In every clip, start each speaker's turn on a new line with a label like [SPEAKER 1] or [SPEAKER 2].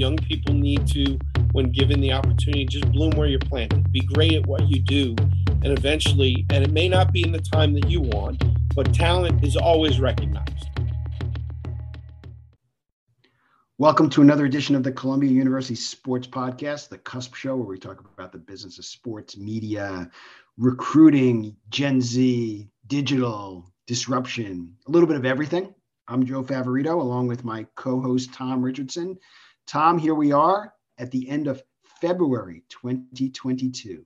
[SPEAKER 1] young people need to, when given the opportunity, just bloom where you're planted. Be great at what you do, and eventually, and it may not be in the time that you want, but talent is always recognized.
[SPEAKER 2] Welcome to another edition of the Columbia University Sports Podcast, the Cusp Show, where we talk about the business of sports, media, recruiting, Gen Z, digital, disruption, a little bit of everything. I'm Joe Favorito, along with my co host, Tom Richardson. Tom, here we are at the end of February 2022.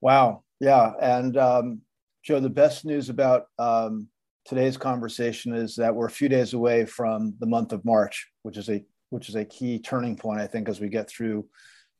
[SPEAKER 3] Wow. Yeah. And um, Joe, the best news about um, today's conversation is that we're a few days away from the month of March, which is a which is a key turning point, I think, as we get through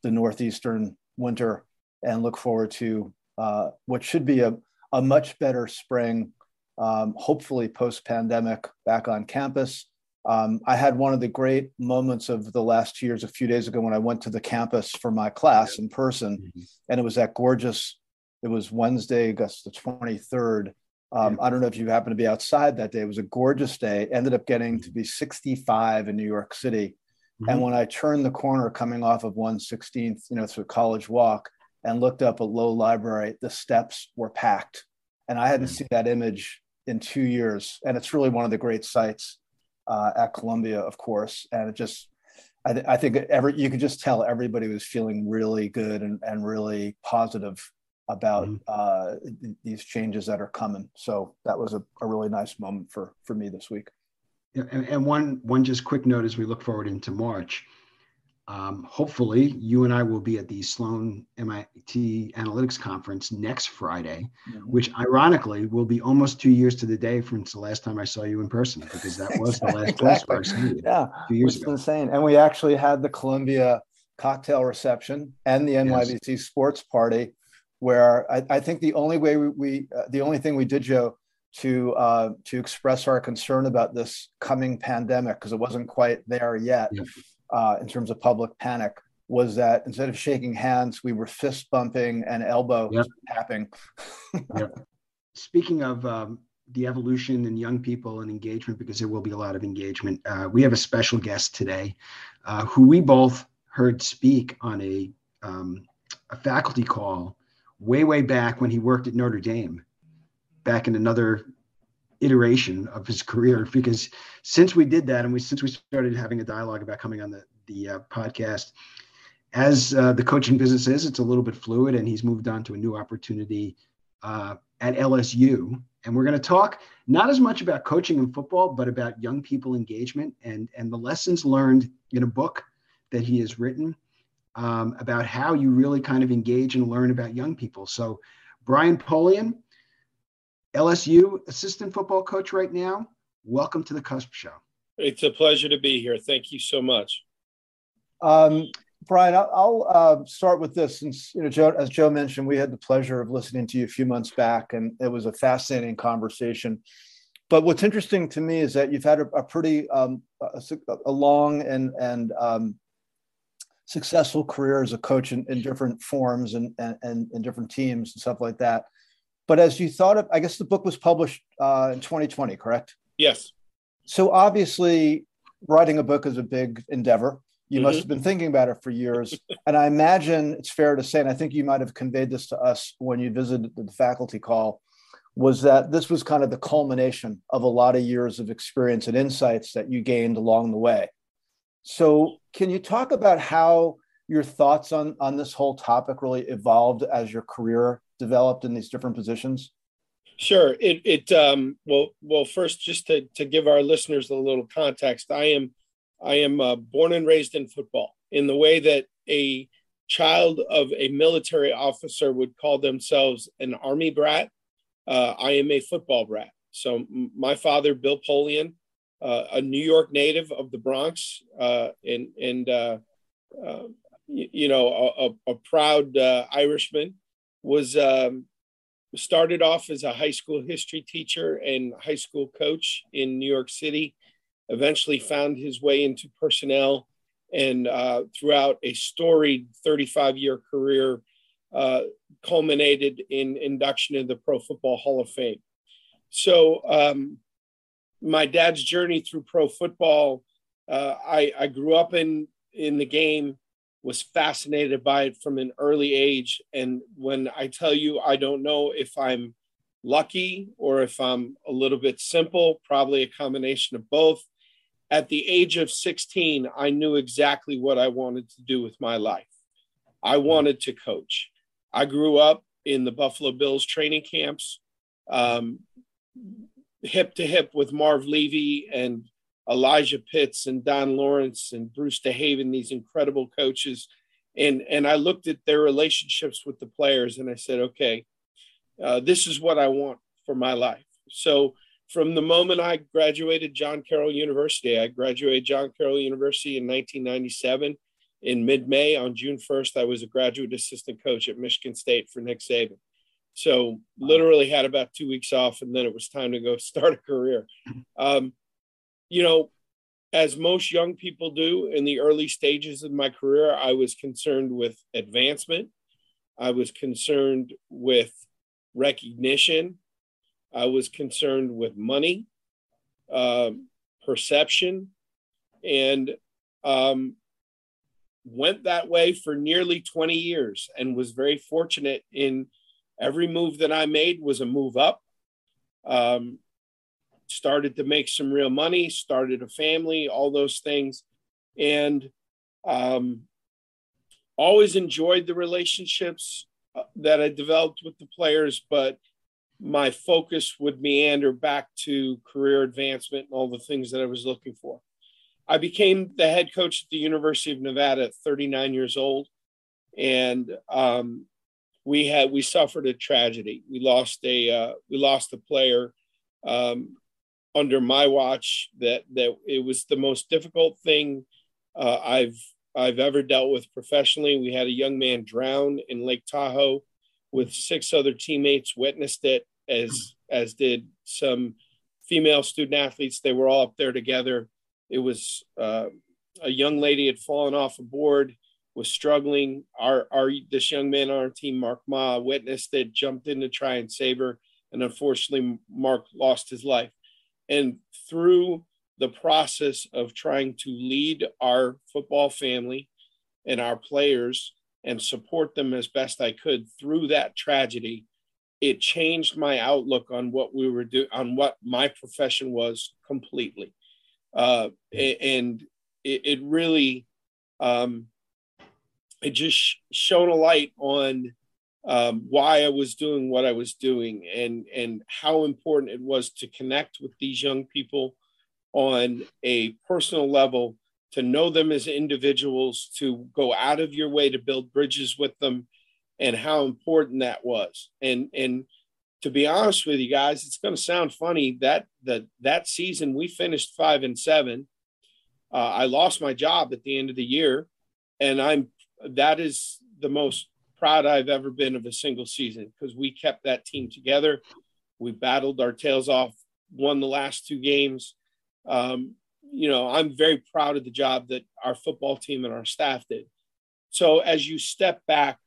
[SPEAKER 3] the northeastern winter and look forward to uh, what should be a, a much better spring, um, hopefully post pandemic, back on campus. Um, I had one of the great moments of the last two years a few days ago when I went to the campus for my class in person, mm-hmm. and it was that gorgeous. It was Wednesday, August the 23rd um, yeah. I don't know if you happened to be outside that day. It was a gorgeous day. Ended up getting to be 65 in New York City. Mm-hmm. And when I turned the corner coming off of 116th, you know, through College Walk and looked up at Low Library, the steps were packed. And I hadn't mm-hmm. seen that image in two years. And it's really one of the great sites uh, at Columbia, of course. And it just, I, th- I think every, you could just tell everybody was feeling really good and, and really positive about mm-hmm. uh, these changes that are coming. So that was a, a really nice moment for for me this week.
[SPEAKER 2] Yeah, and, and one one just quick note as we look forward into March. Um, hopefully, you and I will be at the Sloan MIT Analytics Conference next Friday, mm-hmm. which ironically will be almost two years to the day since the last time I saw you in person, because that was the last exactly. place where
[SPEAKER 3] Yeah, two years ago. insane. And we actually had the Columbia cocktail reception and the NYVC yes. sports party where I, I think the only way we, we uh, the only thing we did, Joe, to uh, to express our concern about this coming pandemic because it wasn't quite there yet uh, in terms of public panic was that instead of shaking hands, we were fist bumping and elbow yep. tapping.
[SPEAKER 2] yep. Speaking of um, the evolution in young people and engagement, because there will be a lot of engagement, uh, we have a special guest today uh, who we both heard speak on a, um, a faculty call way, way back when he worked at Notre Dame, back in another iteration of his career. Because since we did that, and we since we started having a dialogue about coming on the the uh, podcast, as uh, the coaching business is, it's a little bit fluid, and he's moved on to a new opportunity uh, at LSU. And we're going to talk not as much about coaching in football, but about young people engagement and and the lessons learned in a book that he has written um, about how you really kind of engage and learn about young people. So, Brian Polian, LSU assistant football coach right now. Welcome to the Cusp Show.
[SPEAKER 1] It's a pleasure to be here. Thank you so much.
[SPEAKER 3] Um, Brian, I'll, I'll uh, start with this. Since you know, Joe, as Joe mentioned, we had the pleasure of listening to you a few months back, and it was a fascinating conversation. But what's interesting to me is that you've had a, a pretty um, a, a, long and and um, successful career as a coach in, in different forms and, and, and in different teams and stuff like that. But as you thought of, I guess the book was published uh, in 2020, correct?
[SPEAKER 1] Yes.
[SPEAKER 3] So obviously, writing a book is a big endeavor. You mm-hmm. must have been thinking about it for years. and I imagine it's fair to say, and I think you might have conveyed this to us when you visited the faculty call, was that this was kind of the culmination of a lot of years of experience and insights that you gained along the way. So, can you talk about how your thoughts on on this whole topic really evolved as your career developed in these different positions?
[SPEAKER 1] Sure. It it um, well well first just to to give our listeners a little context, I am I am uh, born and raised in football in the way that a child of a military officer would call themselves an army brat. Uh, I am a football brat. So my father, Bill Polian, uh, a New York native of the Bronx, uh, and and uh, uh you, you, know a, a proud uh, Irishman, was um, started off as a high school history teacher and high school coach in New York City. Eventually, found his way into personnel, and uh, throughout a storied 35 year career, culminated in induction into the Pro Football Hall of Fame. So. Um, my dad's journey through pro football. Uh, I, I, grew up in in the game, was fascinated by it from an early age. And when I tell you, I don't know if I'm lucky or if I'm a little bit simple, probably a combination of both. At the age of 16, I knew exactly what I wanted to do with my life. I wanted to coach. I grew up in the Buffalo Bills training camps, um, hip to hip with Marv Levy and Elijah Pitts and Don Lawrence and Bruce DeHaven, these incredible coaches. And, and I looked at their relationships with the players and I said, okay, uh, this is what I want for my life. So from the moment I graduated John Carroll University, I graduated John Carroll University in 1997. In mid May, on June 1st, I was a graduate assistant coach at Michigan State for Nick Saban. So literally had about two weeks off, and then it was time to go start a career. Um, you know, as most young people do in the early stages of my career, I was concerned with advancement. I was concerned with recognition. I was concerned with money, um, perception, and um, went that way for nearly 20 years and was very fortunate in every move that I made was a move up. Um, started to make some real money, started a family, all those things. And um, always enjoyed the relationships uh, that I developed with the players, but my focus would meander back to career advancement and all the things that I was looking for. I became the head coach at the University of Nevada at 39 years old, and um, we had we suffered a tragedy. We lost a uh, we lost a player um, under my watch that that it was the most difficult thing uh, I've I've ever dealt with professionally. We had a young man drown in Lake Tahoe with six other teammates witnessed it as as did some female student athletes. They were all up there together. It was uh, a young lady had fallen off a board, was struggling. Our our this young man on our team, Mark Ma, witnessed it, jumped in to try and save her, and unfortunately, Mark lost his life. And through the process of trying to lead our football family and our players and support them as best I could through that tragedy, it changed my outlook on what we were doing, on what my profession was completely. Uh, and it, it really, um, it just shone a light on um, why I was doing what I was doing and and how important it was to connect with these young people on a personal level, to know them as individuals, to go out of your way to build bridges with them, and how important that was. And and to be honest with you guys, it's going to sound funny that that that season we finished five and seven. Uh, I lost my job at the end of the year, and I'm that is the most proud I've ever been of a single season because we kept that team together. We battled our tails off, won the last two games. Um, you know, I'm very proud of the job that our football team and our staff did. So as you step back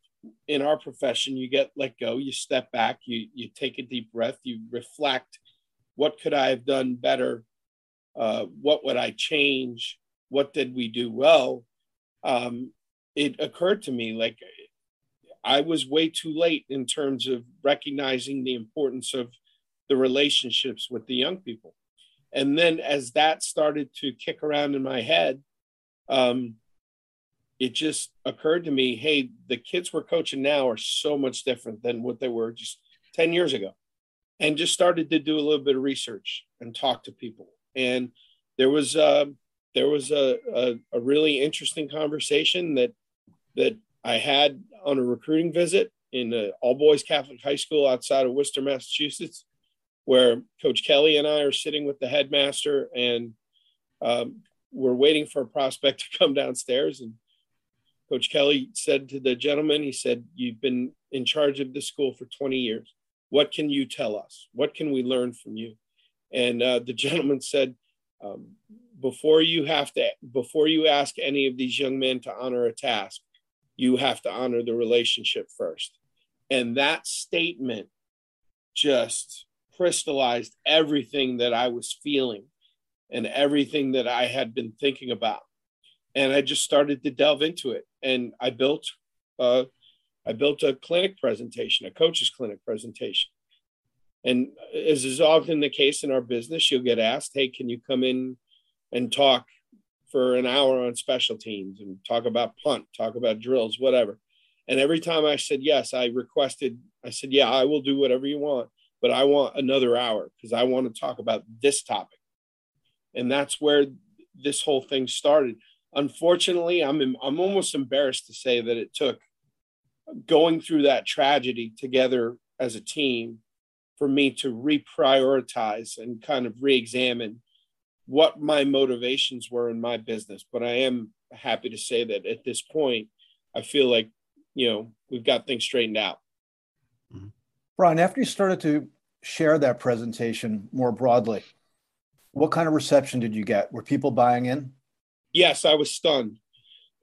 [SPEAKER 1] in our profession, you get let go, you step back, you you take a deep breath, you reflect, what could I have done better? Uh, what would I change? What did we do well? Um, it occurred to me like I was way too late in terms of recognizing the importance of the relationships with the young people. And then as that started to kick around in my head, um, it just occurred to me hey, the kids we're coaching now are so much different than what they were just 10 years ago. And just started to do a little bit of research and talk to people. And there was uh, there was a, a, a really interesting conversation that that I had on a recruiting visit in an all boys Catholic high school outside of Worcester, Massachusetts, where Coach Kelly and I are sitting with the headmaster and um, we're waiting for a prospect to come downstairs. And Coach Kelly said to the gentleman, he said, You've been in charge of the school for 20 years. What can you tell us? What can we learn from you? And uh, the gentleman said, um, before you have to, before you ask any of these young men to honor a task, you have to honor the relationship first. And that statement just crystallized everything that I was feeling and everything that I had been thinking about. and I just started to delve into it. And I built, uh, I built a clinic presentation, a coach's clinic presentation. And as is often the case in our business, you'll get asked, "Hey, can you come in and talk for an hour on special teams and talk about punt, talk about drills, whatever?" And every time I said yes, I requested, I said, "Yeah, I will do whatever you want, but I want another hour because I want to talk about this topic." And that's where this whole thing started unfortunately, I'm I'm almost embarrassed to say that it took going through that tragedy together as a team for me to reprioritize and kind of re-examine what my motivations were in my business. But I am happy to say that at this point, I feel like you know we've got things straightened out.
[SPEAKER 3] Mm-hmm. Brian, after you started to share that presentation more broadly, what kind of reception did you get? Were people buying in?
[SPEAKER 1] yes, I was stunned.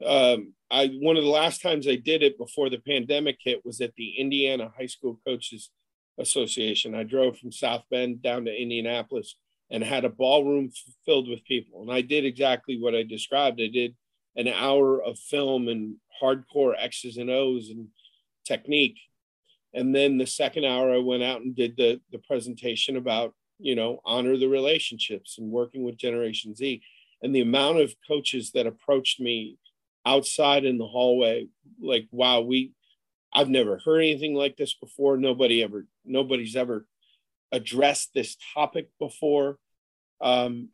[SPEAKER 1] Um, I one of the last times I did it before the pandemic hit was at the Indiana High School Coaches Association. I drove from South Bend down to Indianapolis and had a ballroom filled with people, and I did exactly what I described. I did an hour of film and hardcore X's and O's and technique, and then the second hour I went out and did the the presentation about you know honor the relationships and working with Generation Z. And the amount of coaches that approached me outside in the hallway like wow we i've never heard anything like this before. Nobody ever nobody's ever addressed this topic before um,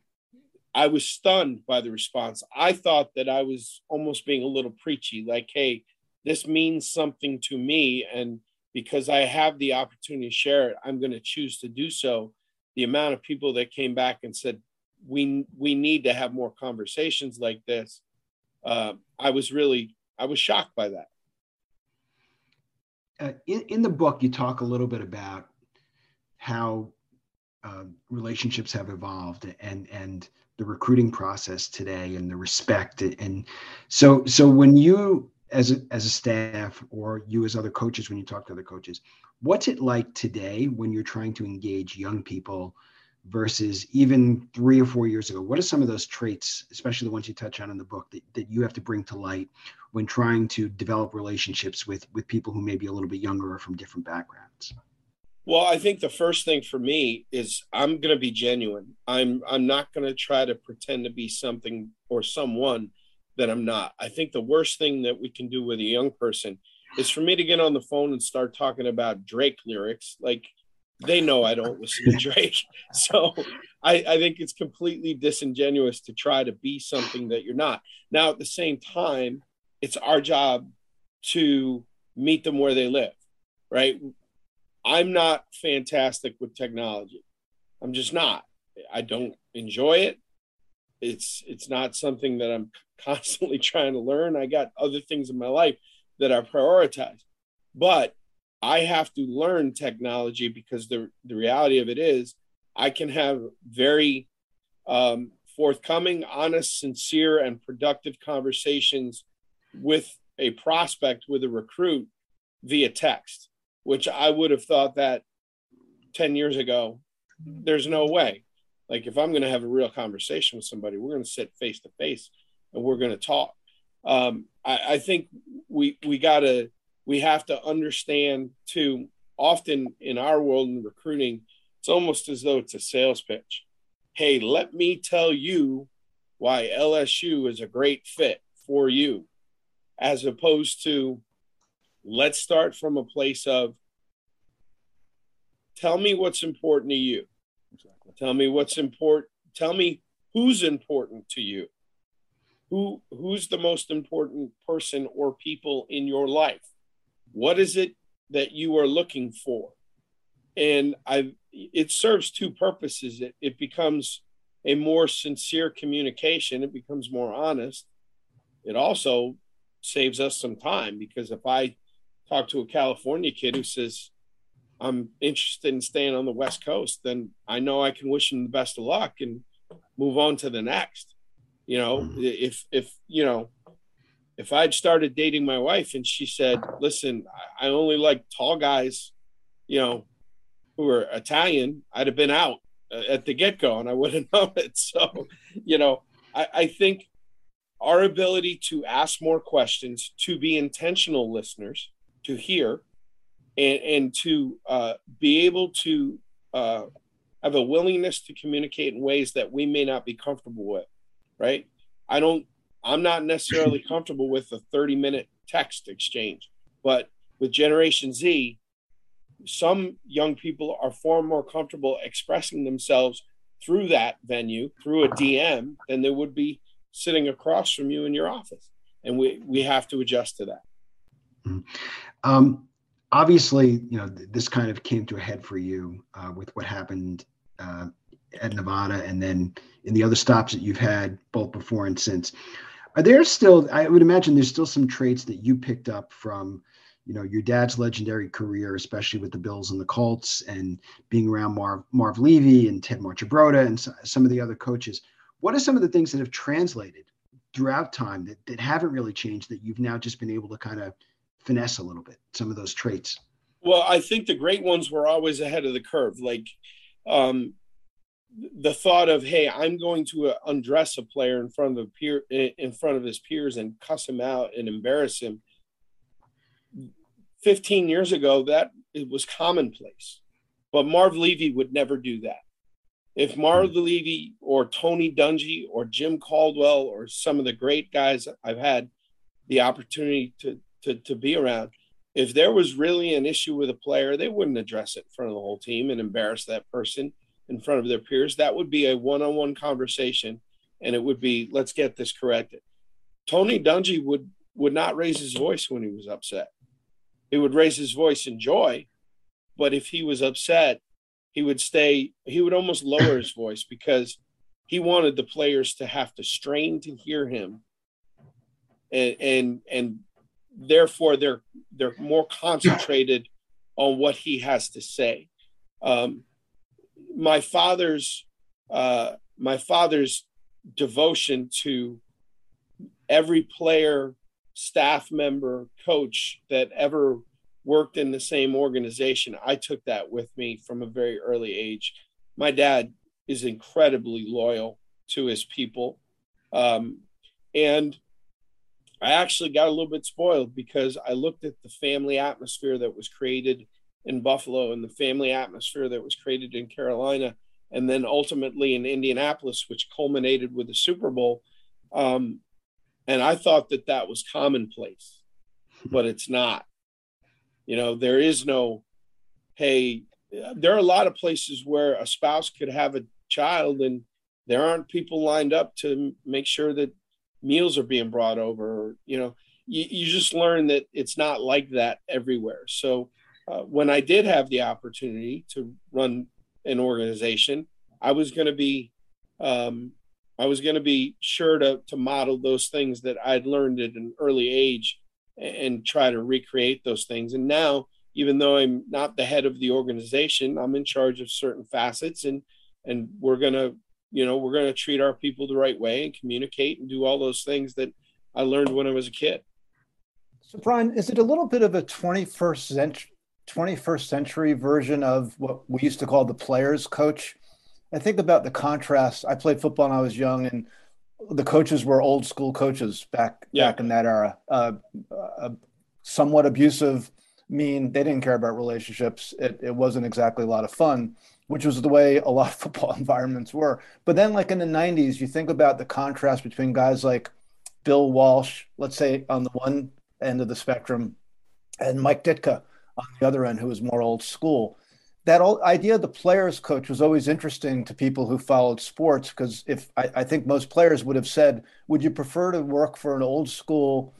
[SPEAKER 1] i was stunned by the response i thought that i was almost being a little preachy like hey this means something to me and because i have the opportunity to share it i'm going to choose to do so the amount of people that came back and said we we need to have more conversations like this. Uh, I was really I was shocked by that.
[SPEAKER 2] Uh, in, in the book, you talk a little bit about how uh, relationships have evolved and and the recruiting process today and the respect and so so when you as a, as a staff or you as other coaches when you talk to other coaches what's it like today when you're trying to engage young people versus even three or four years ago? What are some of those traits, especially the ones you touch on in the book, that, that you have to bring to light when trying to develop relationships with with people who may be a little bit younger or from different backgrounds?
[SPEAKER 1] Well, I think the first thing for me is I'm going to be genuine. I'm I'm not going to try to pretend to be something or someone that I'm not. I think the worst thing that we can do with a young person is for me to get on the phone and start talking about Drake lyrics. Like they know I don't listen to Drake. So I, I, think it's completely disingenuous to try to be something that you're not. Now, at the same time, it's our job to meet them where they live, right? I'm not fantastic with technology. I'm just not. I don't enjoy it. It's it's not something that I'm constantly trying to learn. I got other things in my life that I prioritize. But I have to learn technology because the, the reality of it is I can have very um, forthcoming, honest, sincere, and productive conversations with a prospect, with a recruit via text, which I would have thought that 10 years ago, there's no way. Like, if I'm going to have a real conversation with somebody, we're going to sit face to face and we're going to talk. Um, I, I think we we got to we have to understand too often in our world in recruiting it's almost as though it's a sales pitch hey let me tell you why lsu is a great fit for you as opposed to let's start from a place of tell me what's important to you exactly. tell me what's important tell me who's important to you who who's the most important person or people in your life what is it that you are looking for? And I it serves two purposes. It, it becomes a more sincere communication, it becomes more honest. It also saves us some time because if I talk to a California kid who says, I'm interested in staying on the West Coast, then I know I can wish him the best of luck and move on to the next. You know, mm-hmm. if if you know, if I'd started dating my wife and she said, "Listen, I only like tall guys," you know, who are Italian, I'd have been out uh, at the get go, and I would have known it. So, you know, I, I think our ability to ask more questions, to be intentional listeners, to hear, and, and to uh, be able to uh, have a willingness to communicate in ways that we may not be comfortable with, right? I don't, I'm not necessarily comfortable with a 30 minute text exchange, but with Generation Z, some young people are far more comfortable expressing themselves through that venue, through a DM, than they would be sitting across from you in your office. And we, we have to adjust to that.
[SPEAKER 2] Um, obviously, you know, this kind of came to a head for you uh, with what happened uh, at Nevada and then in the other stops that you've had both before and since. Are there still, I would imagine there's still some traits that you picked up from you know your dad's legendary career, especially with the Bills and the Colts, and being around Marv Marv Levy and Ted Marchibroda and some of the other coaches. What are some of the things that have translated throughout time that, that haven't really changed that you've now just been able to kind of finesse a little bit? Some of those traits.
[SPEAKER 1] Well, I think the great ones were always ahead of the curve. Like um, the thought of, hey, I'm going to uh, undress a player in front of a peer in front of his peers and cuss him out and embarrass him 15 years ago, that it was commonplace. But Marv Levy would never do that. If Marv hmm. Levy or Tony Dungy or Jim Caldwell or some of the great guys I've had the opportunity to, to, to be around, if there was really an issue with a player, they wouldn't address it in front of the whole team and embarrass that person in front of their peers. That would be a one on one conversation and it would be, let's get this corrected. Tony Dungy would, would not raise his voice when he was upset he would raise his voice in joy but if he was upset he would stay he would almost lower his voice because he wanted the players to have to strain to hear him and and and therefore they're they're more concentrated on what he has to say um, my father's uh, my father's devotion to every player staff member, coach that ever worked in the same organization. I took that with me from a very early age. My dad is incredibly loyal to his people. Um, and I actually got a little bit spoiled because I looked at the family atmosphere that was created in Buffalo and the family atmosphere that was created in Carolina, and then ultimately in Indianapolis, which culminated with the Super Bowl. Um, and I thought that that was commonplace, but it's not. You know, there is no, hey, there are a lot of places where a spouse could have a child and there aren't people lined up to make sure that meals are being brought over. You know, you, you just learn that it's not like that everywhere. So uh, when I did have the opportunity to run an organization, I was going to be um, I was going to be sure to, to model those things that I'd learned at an early age and try to recreate those things. And now, even though I'm not the head of the organization, I'm in charge of certain facets and, and we're going to, you know, we're going to treat our people the right way and communicate and do all those things that I learned when I was a kid.
[SPEAKER 3] So Brian, is it a little bit of a 21st century 21st century version of what we used to call the players coach? I think about the contrast. I played football when I was young, and the coaches were old school coaches back yeah. back in that era. Uh, uh, somewhat abusive, mean. They didn't care about relationships. It, it wasn't exactly a lot of fun, which was the way a lot of football environments were. But then, like in the '90s, you think about the contrast between guys like Bill Walsh, let's say on the one end of the spectrum, and Mike Ditka on the other end, who was more old school that idea of the players coach was always interesting to people who followed sports because if I, I, think most players would have said would you prefer to work for an old school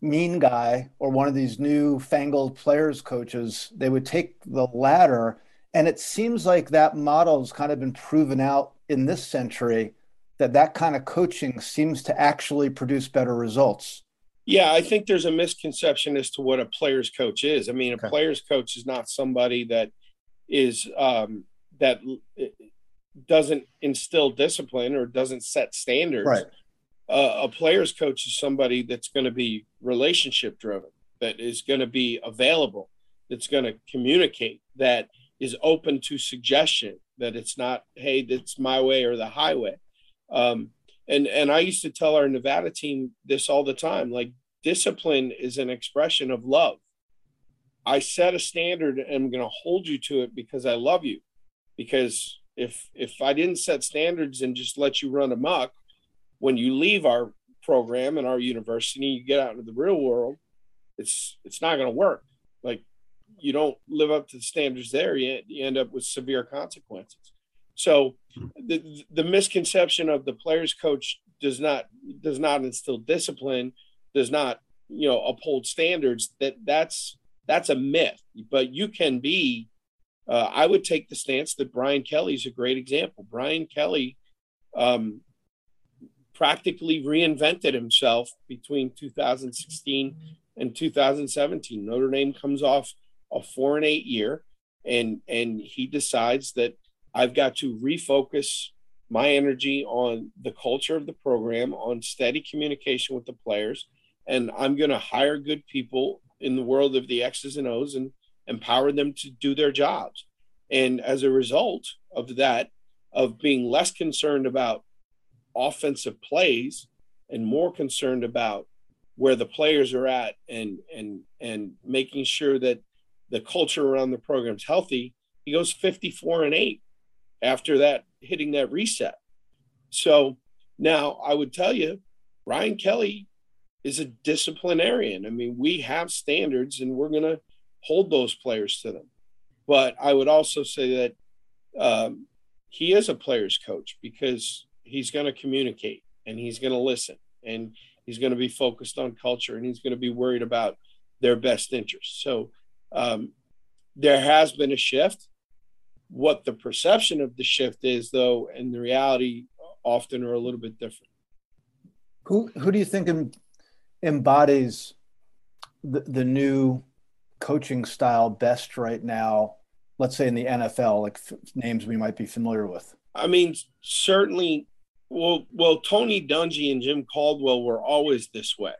[SPEAKER 3] mean guy or one of these new fangled players coaches they would take the latter and it seems like that model has kind of been proven out in this century that that kind of coaching seems to actually produce better results
[SPEAKER 1] yeah i think there's a misconception as to what a players coach is i mean a okay. players coach is not somebody that is um, that doesn't instill discipline or doesn't set standards.
[SPEAKER 3] Right.
[SPEAKER 1] Uh, a player's coach is somebody that's going to be relationship driven, that is going to be available, that's going to communicate, that is open to suggestion, that it's not, hey, that's my way or the highway. Um, and and I used to tell our Nevada team this all the time. Like discipline is an expression of love. I set a standard and I'm going to hold you to it because I love you. Because if if I didn't set standards and just let you run amok, when you leave our program and our university, you get out into the real world, it's it's not going to work. Like you don't live up to the standards there, you, you end up with severe consequences. So the the misconception of the players coach does not does not instill discipline, does not you know uphold standards. That that's that's a myth. But you can be. Uh, I would take the stance that Brian Kelly is a great example. Brian Kelly um, practically reinvented himself between 2016 and 2017. Notre Dame comes off a four and eight year, and and he decides that I've got to refocus my energy on the culture of the program, on steady communication with the players, and I'm going to hire good people in the world of the X's and O's and empower them to do their jobs. And as a result of that, of being less concerned about offensive plays and more concerned about where the players are at and and and making sure that the culture around the program is healthy, he goes 54 and 8 after that hitting that reset. So now I would tell you, Brian Kelly is a disciplinarian. I mean, we have standards and we're going to hold those players to them. But I would also say that um, he is a player's coach because he's going to communicate and he's going to listen and he's going to be focused on culture and he's going to be worried about their best interests. So um, there has been a shift. What the perception of the shift is, though, and the reality often are a little bit different.
[SPEAKER 3] Who who do you think embodies the, the new coaching style best right now? Let's say in the NFL, like f- names we might be familiar with.
[SPEAKER 1] I mean, certainly. Well, well, Tony Dungy and Jim Caldwell were always this way,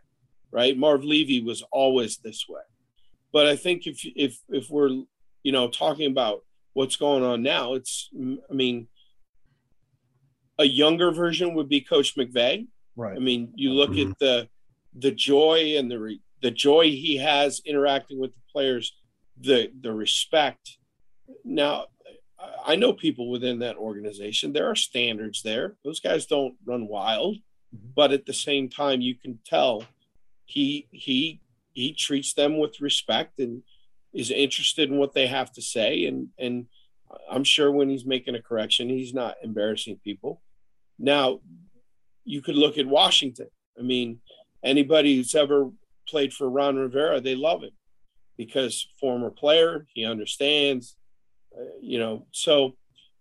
[SPEAKER 1] right? Marv Levy was always this way. But I think if if if we're you know talking about what's going on now, it's I mean a younger version would be Coach McVay.
[SPEAKER 3] Right.
[SPEAKER 1] I mean, you look mm-hmm. at the the joy and the re, the joy he has interacting with the players, the the respect. Now, I know people within that organization. There are standards there. Those guys don't run wild, mm-hmm. but at the same time, you can tell he he he treats them with respect and is interested in what they have to say and and I'm sure when he's making a correction he's not embarrassing people. Now you could look at Washington. I mean anybody who's ever played for Ron Rivera they love him because former player he understands uh, you know so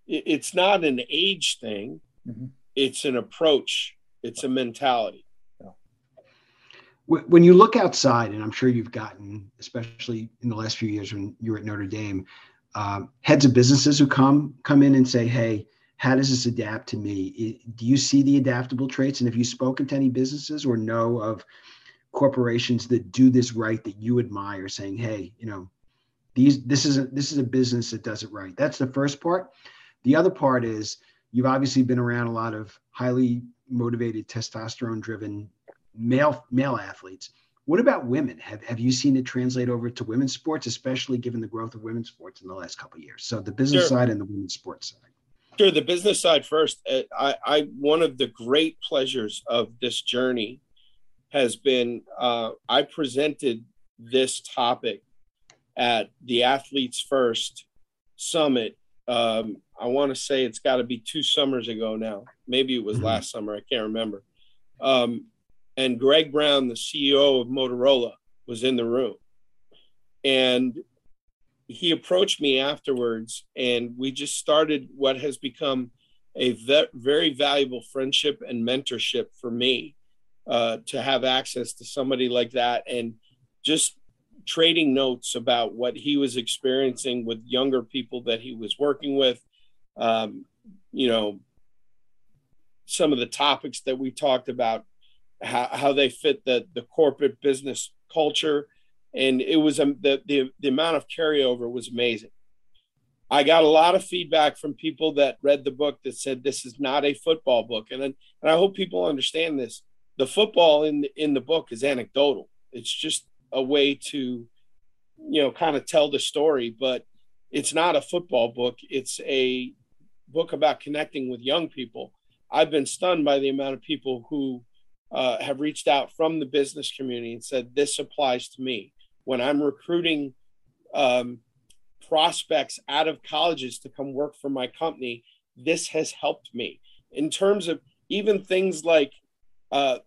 [SPEAKER 1] it, it's not an age thing mm-hmm. it's an approach it's a mentality
[SPEAKER 2] when you look outside, and I'm sure you've gotten, especially in the last few years when you were at Notre Dame, um, heads of businesses who come come in and say, "Hey, how does this adapt to me?" Do you see the adaptable traits? And have you spoken to any businesses or know of corporations that do this right that you admire, saying, "Hey, you know, these this is a this is a business that does it right." That's the first part. The other part is you've obviously been around a lot of highly motivated, testosterone driven male male athletes. What about women? Have have you seen it translate over to women's sports, especially given the growth of women's sports in the last couple of years? So the business sure. side and the women's sports side.
[SPEAKER 1] Sure, the business side first. Uh, I, I one of the great pleasures of this journey has been uh, I presented this topic at the Athletes First Summit. Um, I want to say it's got to be two summers ago now. Maybe it was mm-hmm. last summer. I can't remember. Um, and Greg Brown, the CEO of Motorola, was in the room. And he approached me afterwards, and we just started what has become a ve- very valuable friendship and mentorship for me uh, to have access to somebody like that and just trading notes about what he was experiencing with younger people that he was working with. Um, you know, some of the topics that we talked about how, how they fit the the corporate business culture, and it was um, the, the the amount of carryover was amazing. I got a lot of feedback from people that read the book that said this is not a football book, and and I hope people understand this. The football in the, in the book is anecdotal. It's just a way to, you know, kind of tell the story, but it's not a football book. It's a book about connecting with young people. I've been stunned by the amount of people who uh, have reached out from the business community and said this applies to me when I'm recruiting um, prospects out of colleges to come work for my company. This has helped me in terms of even things like uh,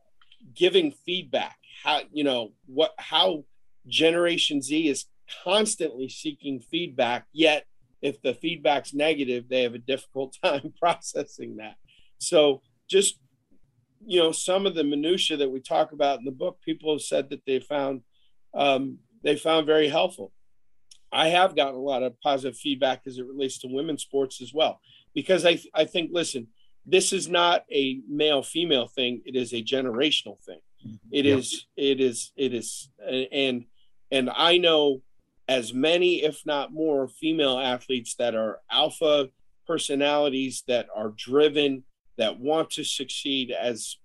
[SPEAKER 1] giving feedback. How you know what how Generation Z is constantly seeking feedback, yet if the feedback's negative, they have a difficult time processing that. So just you know some of the minutia that we talk about in the book, people have said that they found um, they found very helpful. I have gotten a lot of positive feedback as it relates to women's sports as well, because I I think listen, this is not a male female thing; it is a generational thing. Mm-hmm. It yep. is it is it is and and I know as many, if not more, female athletes that are alpha personalities that are driven, that want to succeed, as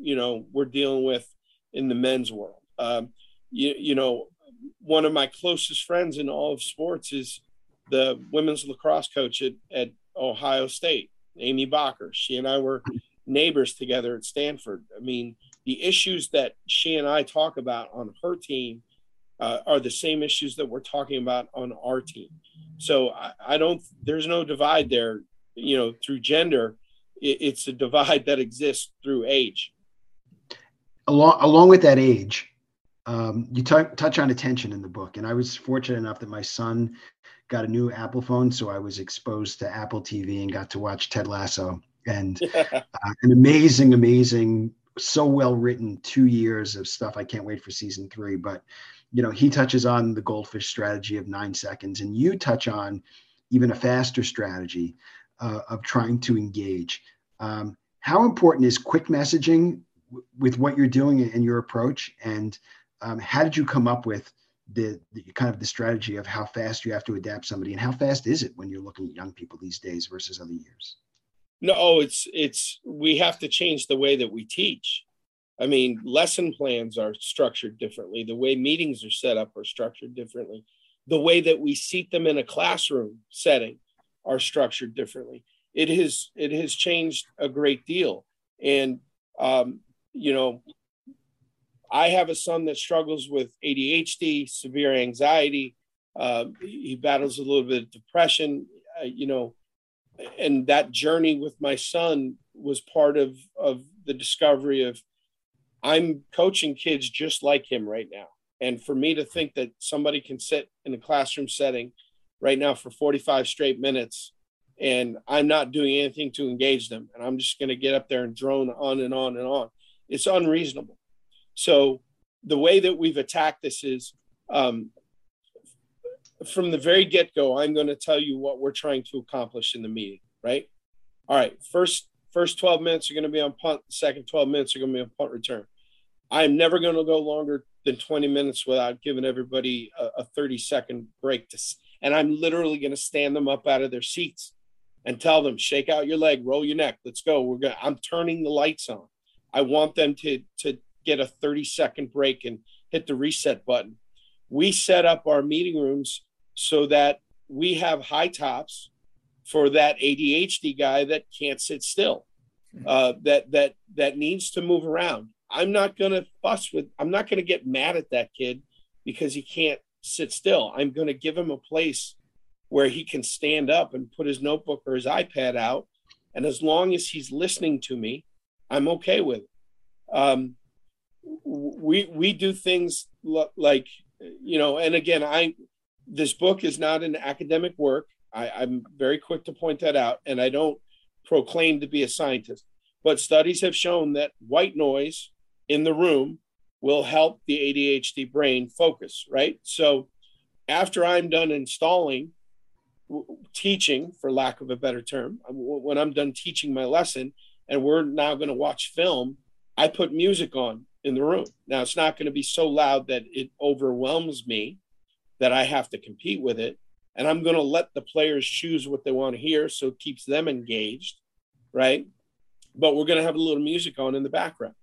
[SPEAKER 1] you know, we're dealing with in the men's world. Um, you, you know, one of my closest friends in all of sports is the women's lacrosse coach at, at Ohio State, Amy Bokker. She and I were neighbors together at Stanford. I mean, the issues that she and I talk about on her team uh, are the same issues that we're talking about on our team. So I, I don't, there's no divide there, you know, through gender. It, it's a divide that exists through age.
[SPEAKER 2] Along, along with that age, um, you t- touch on attention in the book. And I was fortunate enough that my son got a new Apple phone. So I was exposed to Apple TV and got to watch Ted Lasso and uh, an amazing, amazing, so well written two years of stuff. I can't wait for season three. But you know, he touches on the goldfish strategy of nine seconds, and you touch on even a faster strategy uh, of trying to engage. Um, how important is quick messaging w- with what you're doing and your approach? And um, how did you come up with the, the, kind of the strategy of how fast you have to adapt somebody, and how fast is it when you're looking at young people these days versus other years?
[SPEAKER 1] No, it's it's we have to change the way that we teach. I mean, lesson plans are structured differently. The way meetings are set up are structured differently. The way that we seat them in a classroom setting are structured differently. It has it has changed a great deal. And um, you know, I have a son that struggles with ADHD, severe anxiety. Uh, he battles a little bit of depression. Uh, you know, and that journey with my son was part of of the discovery of I'm coaching kids just like him right now. And for me to think that somebody can sit in a classroom setting right now for 45 straight minutes and I'm not doing anything to engage them and I'm just going to get up there and drone on and on and on, it's unreasonable. So the way that we've attacked this is um, from the very get go, I'm going to tell you what we're trying to accomplish in the meeting, right? All right, first first 12 minutes are going to be on punt, second 12 minutes are going to be on punt return. I'm never going to go longer than 20 minutes without giving everybody a, a 30 second break to, and I'm literally going to stand them up out of their seats and tell them, shake out your leg, roll your neck, let's go. We're going I'm turning the lights on. I want them to, to get a 30 second break and hit the reset button. We set up our meeting rooms so that we have high tops for that ADHD guy that can't sit still, hmm. uh, that that that needs to move around. I'm not going to fuss with, I'm not going to get mad at that kid because he can't sit still. I'm going to give him a place where he can stand up and put his notebook or his iPad out. And as long as he's listening to me, I'm okay with it. Um, we, we do things like, you know, and again, I, this book is not an academic work. I, I'm very quick to point that out. And I don't proclaim to be a scientist, but studies have shown that white noise in the room will help the ADHD brain focus, right? So after I'm done installing, teaching, for lack of a better term, when I'm done teaching my lesson and we're now going to watch film, I put music on in the room. Now, it's not going to be so loud that it overwhelms me that I have to compete with it, and I'm going to let the players choose what they want to hear so it keeps them engaged, right? But we're going to have a little music on in the background.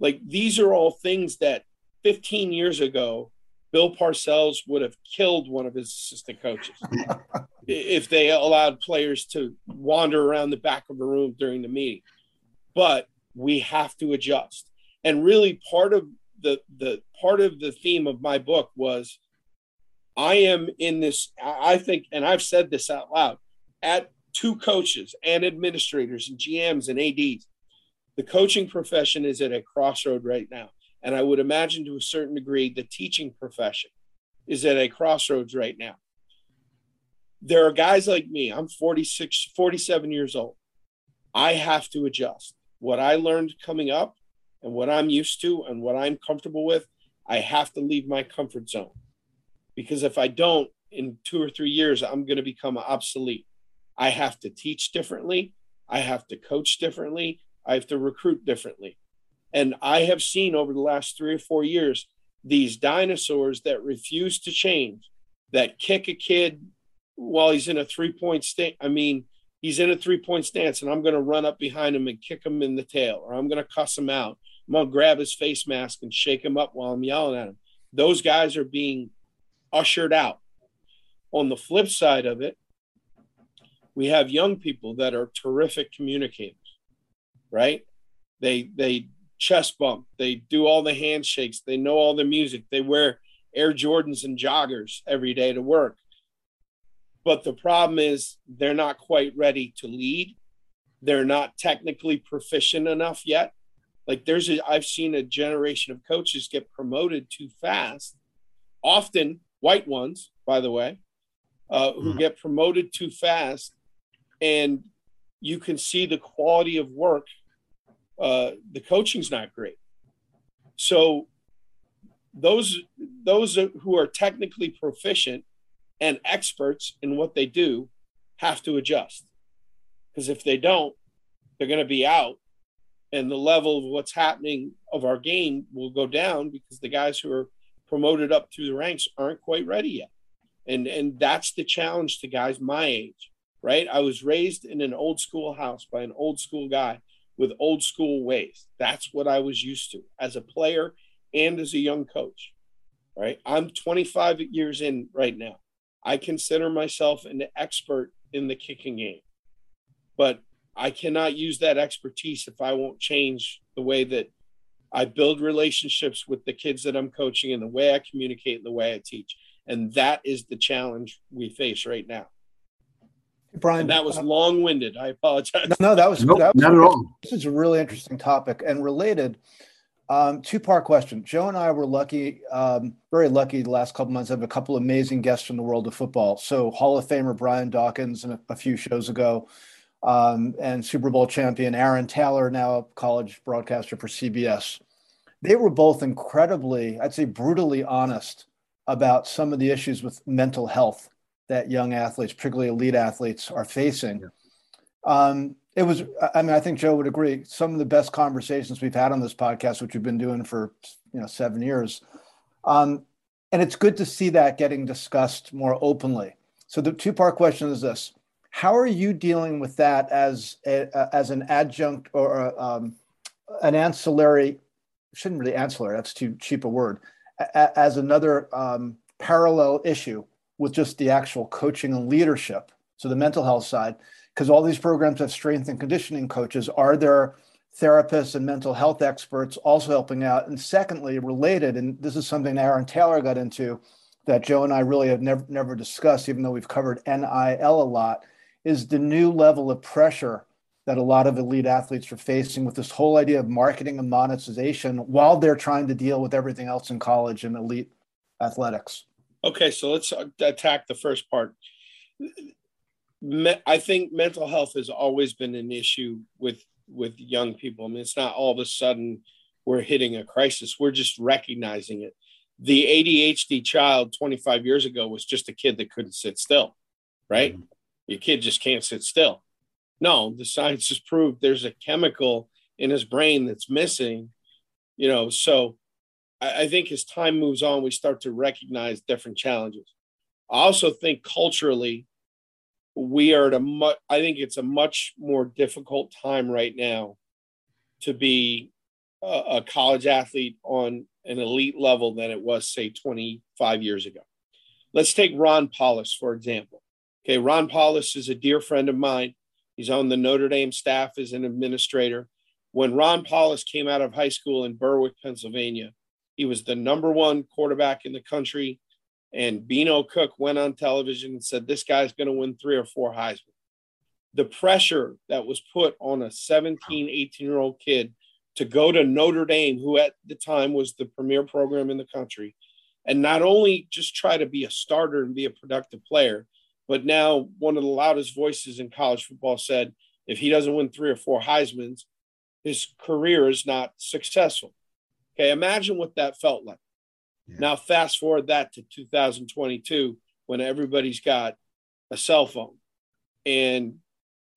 [SPEAKER 1] Like these are all things that 15 years ago, Bill Parcells would have killed one of his assistant coaches if they allowed players to wander around the back of a room during the meeting. But we have to adjust. And really part of the the part of the theme of my book was I am in this, I think, and I've said this out loud at two coaches and administrators and GMs and ADs. The coaching profession is at a crossroad right now. And I would imagine to a certain degree, the teaching profession is at a crossroads right now. There are guys like me, I'm 46, 47 years old. I have to adjust. What I learned coming up and what I'm used to and what I'm comfortable with, I have to leave my comfort zone. Because if I don't, in two or three years, I'm going to become obsolete. I have to teach differently. I have to coach differently. I have to recruit differently. And I have seen over the last three or four years these dinosaurs that refuse to change, that kick a kid while he's in a three point stance. I mean, he's in a three point stance, and I'm going to run up behind him and kick him in the tail, or I'm going to cuss him out. I'm going to grab his face mask and shake him up while I'm yelling at him. Those guys are being ushered out. On the flip side of it, we have young people that are terrific communicators, right? They they chest bump. They do all the handshakes. They know all the music. They wear Air Jordans and joggers every day to work. But the problem is they're not quite ready to lead. They're not technically proficient enough yet. Like there's a, I've seen a generation of coaches get promoted too fast, often white ones, by the way, uh, who mm-hmm. get promoted too fast. And you can see the quality of work uh, the coaching's not great. So those those who are technically proficient and experts in what they do have to adjust. Because if they don't they're going to be out and the level of what's happening of our game will go down because the guys who are promoted up through the ranks aren't quite ready yet. And and that's the challenge to guys my age right? I was raised in an old school house by an old school guy with old school ways. That's what I was used to as a player and as a young coach. Right. I'm 25 years in right now. I consider myself an expert in the kicking game, but I cannot use that expertise if I won't change the way that I build relationships with the kids that I'm coaching and the way I communicate and the way I teach. And that is the challenge we face right now.
[SPEAKER 3] Brian,
[SPEAKER 1] and that was uh, long-winded. I apologize.
[SPEAKER 3] No, no that was, nope, that was not at all. This is a really interesting topic and related. Um, two-part question. Joe and I were lucky, um, very lucky, the last couple months. I have a couple amazing guests from the world of football. So Hall of Famer Brian Dawkins, a, a few shows ago, um, and Super Bowl champion Aaron Taylor, now a college broadcaster for CBS. They were both incredibly, I'd say, brutally honest about some of the issues with mental health that young athletes, particularly elite athletes, are facing. Yeah. Um, it was, I mean, I think Joe would agree. Some of the best conversations we've had on this podcast, which we've been doing for you know seven years, um, and it's good to see that getting discussed more openly. So the two-part question is this: How are you dealing with that as a, as an adjunct or um, an ancillary? Shouldn't really be ancillary. That's too cheap a word. A, as another um, parallel issue with just the actual coaching and leadership. So the mental health side, because all these programs have strength and conditioning coaches. Are there therapists and mental health experts also helping out? And secondly, related, and this is something Aaron Taylor got into that Joe and I really have never never discussed, even though we've covered NIL a lot, is the new level of pressure that a lot of elite athletes are facing with this whole idea of marketing and monetization while they're trying to deal with everything else in college and elite athletics.
[SPEAKER 1] Okay, so let's attack the first part. I think mental health has always been an issue with with young people. I mean, it's not all of a sudden we're hitting a crisis. We're just recognizing it. The ADHD child 25 years ago was just a kid that couldn't sit still, right? Mm-hmm. Your kid just can't sit still. No, the science has proved there's a chemical in his brain that's missing, you know. So I, I think as time moves on, we start to recognize different challenges. I also think culturally, we are at a much, I think it's a much more difficult time right now to be a, a college athlete on an elite level than it was, say, 25 years ago. Let's take Ron Powlus, for example. Okay, Ron Powlus is a dear friend of mine. He's on the Notre Dame staff as an administrator. When Ron Powlus came out of high school in Berwick, Pennsylvania, he was the number one quarterback in the country. And Beano Cook went on television and said, This guy's going to win three or four Heisman. The pressure that was put on a 17, 18 year old kid to go to Notre Dame, who at the time was the premier program in the country, and not only just try to be a starter and be a productive player, but now one of the loudest voices in college football said if he doesn't win three or four Heisman's, his career is not successful. Okay, imagine what that felt like. Yeah. Now, fast forward that to 2022 when everybody's got a cell phone and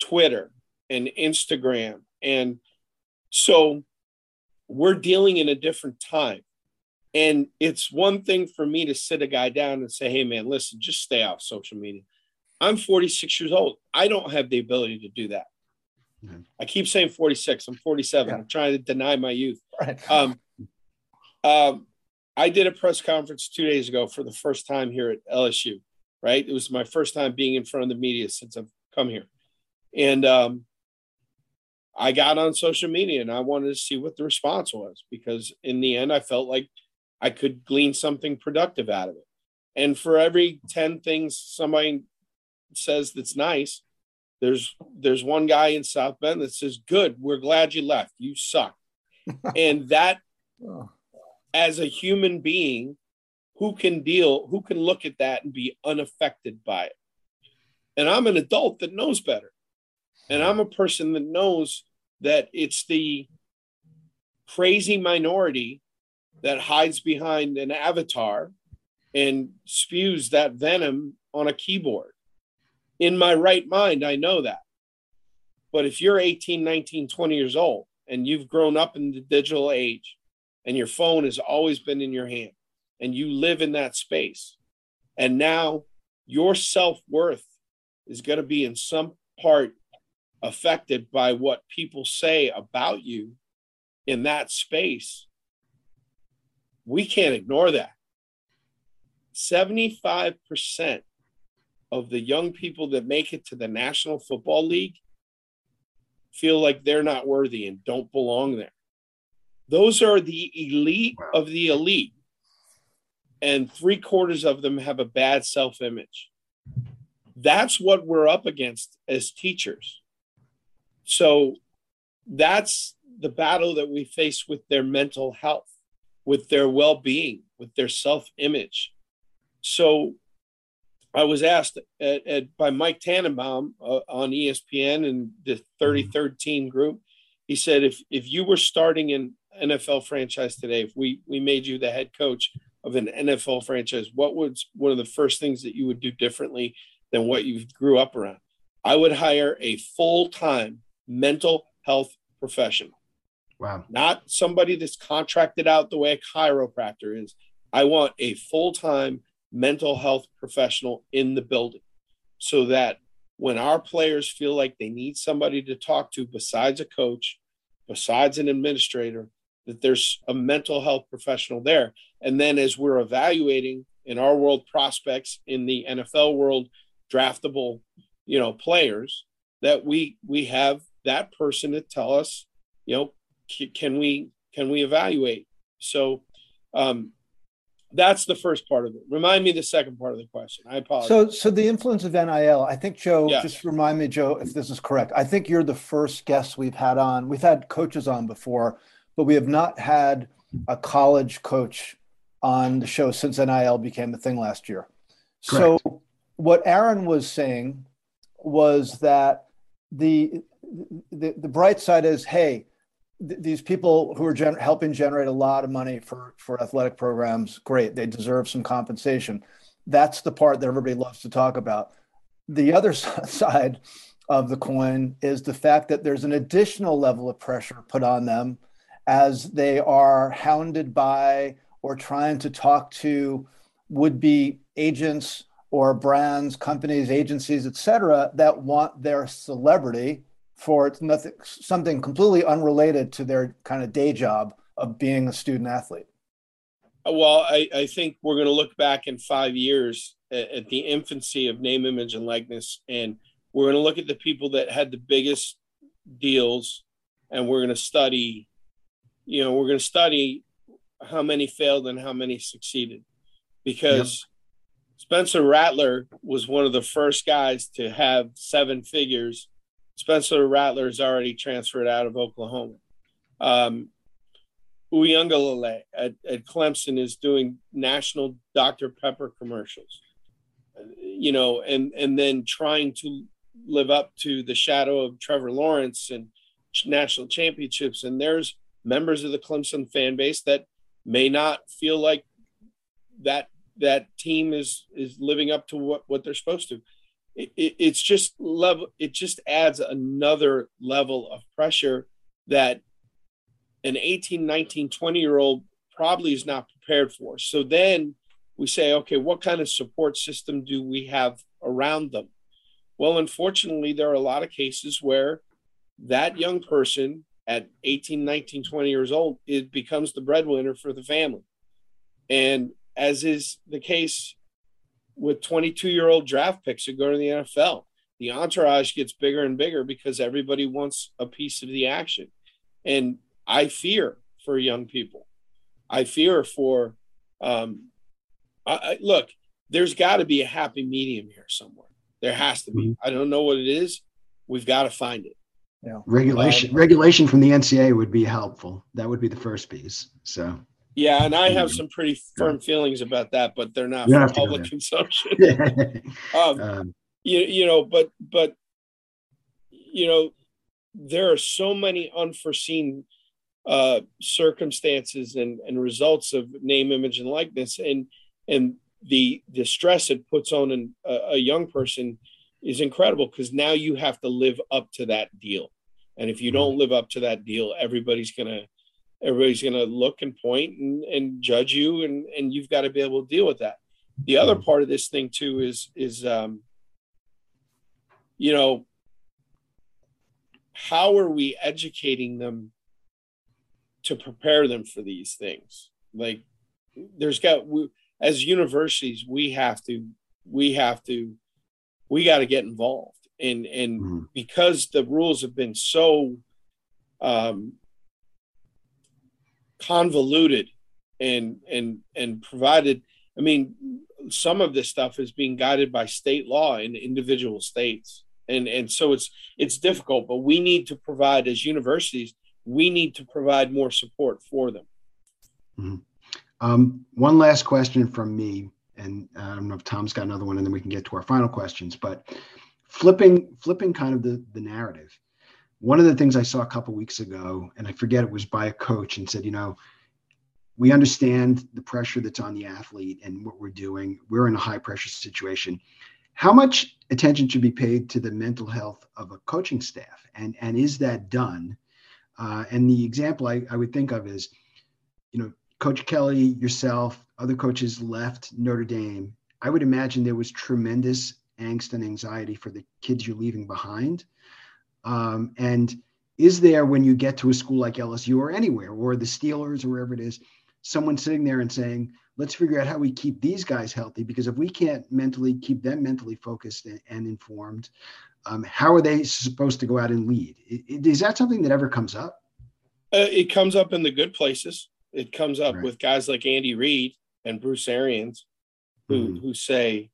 [SPEAKER 1] Twitter and Instagram. And so we're dealing in a different time. And it's one thing for me to sit a guy down and say, hey, man, listen, just stay off social media. I'm 46 years old. I don't have the ability to do that. Mm-hmm. I keep saying 46. I'm 47. Yeah. I'm trying to deny my youth. Right. Um, um, I did a press conference two days ago for the first time here at LSU, right? It was my first time being in front of the media since I've come here. And um, I got on social media and I wanted to see what the response was because in the end, I felt like I could glean something productive out of it. And for every 10 things somebody says that's nice, there's there's one guy in South Bend that says, Good, we're glad you left. You suck. and that oh. As a human being, who can deal, who can look at that and be unaffected by it? And I'm an adult that knows better. And I'm a person that knows that it's the crazy minority that hides behind an avatar and spews that venom on a keyboard. In my right mind, I know that. But if you're 18, 19, 20 years old and you've grown up in the digital age and your phone has always been in your hand and you live in that space, and now your self worth is going to be in some part affected by what people say about you in that space, we can't ignore that. 75% of the young people that make it to the National Football League feel like they're not worthy and don't belong there. Those are the elite of the elite. And three quarters of them have a bad self image. That's what we're up against as teachers. So that's the battle that we face with their mental health, with their well being, with their self image. So I was asked at, at, by Mike Tannenbaum uh, on ESPN and the 3013 group. He said, if, if you were starting an NFL franchise today, if we, we made you the head coach of an NFL franchise, what was one of the first things that you would do differently than what you grew up around? I would hire a full time mental health professional.
[SPEAKER 2] Wow.
[SPEAKER 1] Not somebody that's contracted out the way a chiropractor is. I want a full time mental health professional in the building so that when our players feel like they need somebody to talk to besides a coach, besides an administrator, that there's a mental health professional there. And then as we're evaluating in our world prospects in the NFL world, draftable, you know, players, that we we have that person to tell us, you know, can we can we evaluate? So um, that's the first part of it. Remind me the second part of the question. I apologize.
[SPEAKER 3] So, so the influence of NIL. I think Joe. Yes. Just remind me, Joe, if this is correct. I think you're the first guest we've had on. We've had coaches on before, but we have not had a college coach on the show since NIL became a thing last year. Correct. So, what Aaron was saying was that the the, the bright side is, hey, th- these people who are gen- helping generate a lot of money for, for athletic programs, great, they deserve some compensation. That's the part that everybody loves to talk about. The other side of the coin is the fact that there's an additional level of pressure put on them as they are hounded by or trying to talk to would be agents or brands, companies, agencies, et cetera, that want their celebrity for nothing, something completely unrelated to their kind of day job of being a student athlete?
[SPEAKER 1] Well, I, I think we're going to look back in five years at, at the infancy of name, image, and likeness, and we're going to look at the people that had the biggest deals, and we're going to study. You know, we're going to study how many failed and how many succeeded, because yep. Spencer Rattler was one of the first guys to have seven figures. Spencer Rattler is already transferred out of Oklahoma. Um, Uiagalelei at, at Clemson is doing national Dr. Pepper commercials, you know, and and then trying to live up to the shadow of Trevor Lawrence and national championships. And there's members of the Clemson fan base that may not feel like that that team is is living up to what what they're supposed to. It, it, it's just level. It just adds another level of pressure that an 18, 19, 20 year old probably is not prepared for. So then we say, okay, what kind of support system do we have around them? Well, unfortunately, there are a lot of cases where that young person at 18, 19, 20 years old, it becomes the breadwinner for the family. And as is the case with 22 year old draft picks who go to the NFL, the entourage gets bigger and bigger because everybody wants a piece of the action. And I fear for young people. I fear for, um, I, I, look, there's got to be a happy medium here somewhere. There has to be. Mm-hmm. I don't know what it is. We've got to find it.
[SPEAKER 2] Yeah. Regulation um, regulation from the NCAA would be helpful. That would be the first piece. So
[SPEAKER 1] yeah, and I have some pretty firm feelings about that, but they're not for public consumption. um, um, you, you know, but but you know, there are so many unforeseen uh, circumstances and, and results of name, image, and likeness, and and the the stress it puts on an, a, a young person is incredible because now you have to live up to that deal, and if you mm-hmm. don't live up to that deal, everybody's gonna everybody's gonna look and point and, and judge you, and and you've got to be able to deal with that. The other mm-hmm. part of this thing too is is um, you know how are we educating them to prepare them for these things. Like there's got we, as universities we have to we have to we got to get involved and and mm-hmm. because the rules have been so um, convoluted and and and provided i mean some of this stuff is being guided by state law in individual states and and so it's it's difficult but we need to provide as universities we need to provide more support for them.
[SPEAKER 2] Mm-hmm. Um, one last question from me, and I don't know if Tom's got another one, and then we can get to our final questions. But flipping, flipping, kind of the the narrative. One of the things I saw a couple weeks ago, and I forget it was by a coach, and said, you know, we understand the pressure that's on the athlete and what we're doing. We're in a high pressure situation. How much attention should be paid to the mental health of a coaching staff, and and is that done? Uh, and the example I, I would think of is, you know, Coach Kelly, yourself, other coaches left Notre Dame. I would imagine there was tremendous angst and anxiety for the kids you're leaving behind. Um, and is there, when you get to a school like LSU or anywhere, or the Steelers or wherever it is, someone sitting there and saying, let's figure out how we keep these guys healthy? Because if we can't mentally keep them mentally focused and, and informed, um, how are they supposed to go out and lead? Is that something that ever comes up?
[SPEAKER 1] Uh, it comes up in the good places. It comes up right. with guys like Andy Reid and Bruce Arians, who mm-hmm. who say,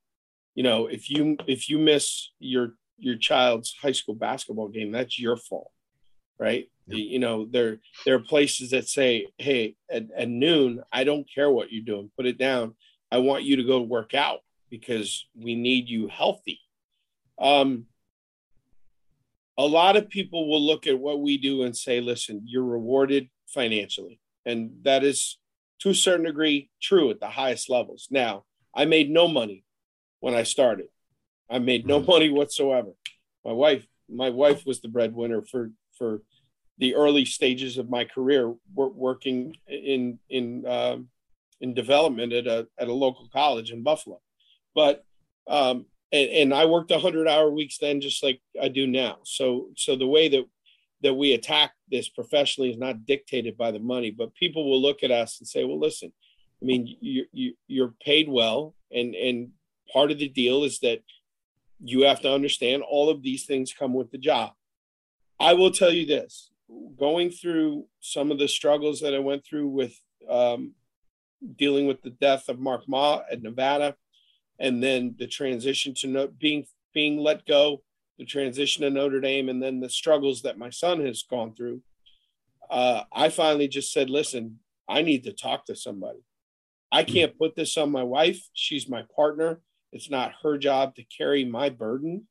[SPEAKER 1] you know, if you if you miss your your child's high school basketball game, that's your fault, right? You know, there there are places that say, hey, at, at noon, I don't care what you're doing, put it down. I want you to go work out because we need you healthy. Um, a lot of people will look at what we do and say, listen, you're rewarded financially. And that is to a certain degree true at the highest levels. Now, I made no money when I started. I made no mm-hmm. money whatsoever. My wife, my wife was the breadwinner for for the early stages of my career, working in in um, in development at a at a local college in Buffalo. But Um, and, and I worked hundred hour weeks then, just like I do now. So, so the way that, that we attack this professionally is not dictated by the money, but people will look at us and say, well, listen, I mean, you, you, you're paid well. And, and part of the deal is that you have to understand all of these things come with the job. I will tell you this going through some of the struggles that I went through with um, dealing with the death of Mark Ma at Nevada, and then the transition to no, being being let go, the transition to Notre Dame, and then the struggles that my son has gone through. Uh, I finally just said, "Listen, I need to talk to somebody. I can't put this on my wife. She's my partner. It's not her job to carry my burden.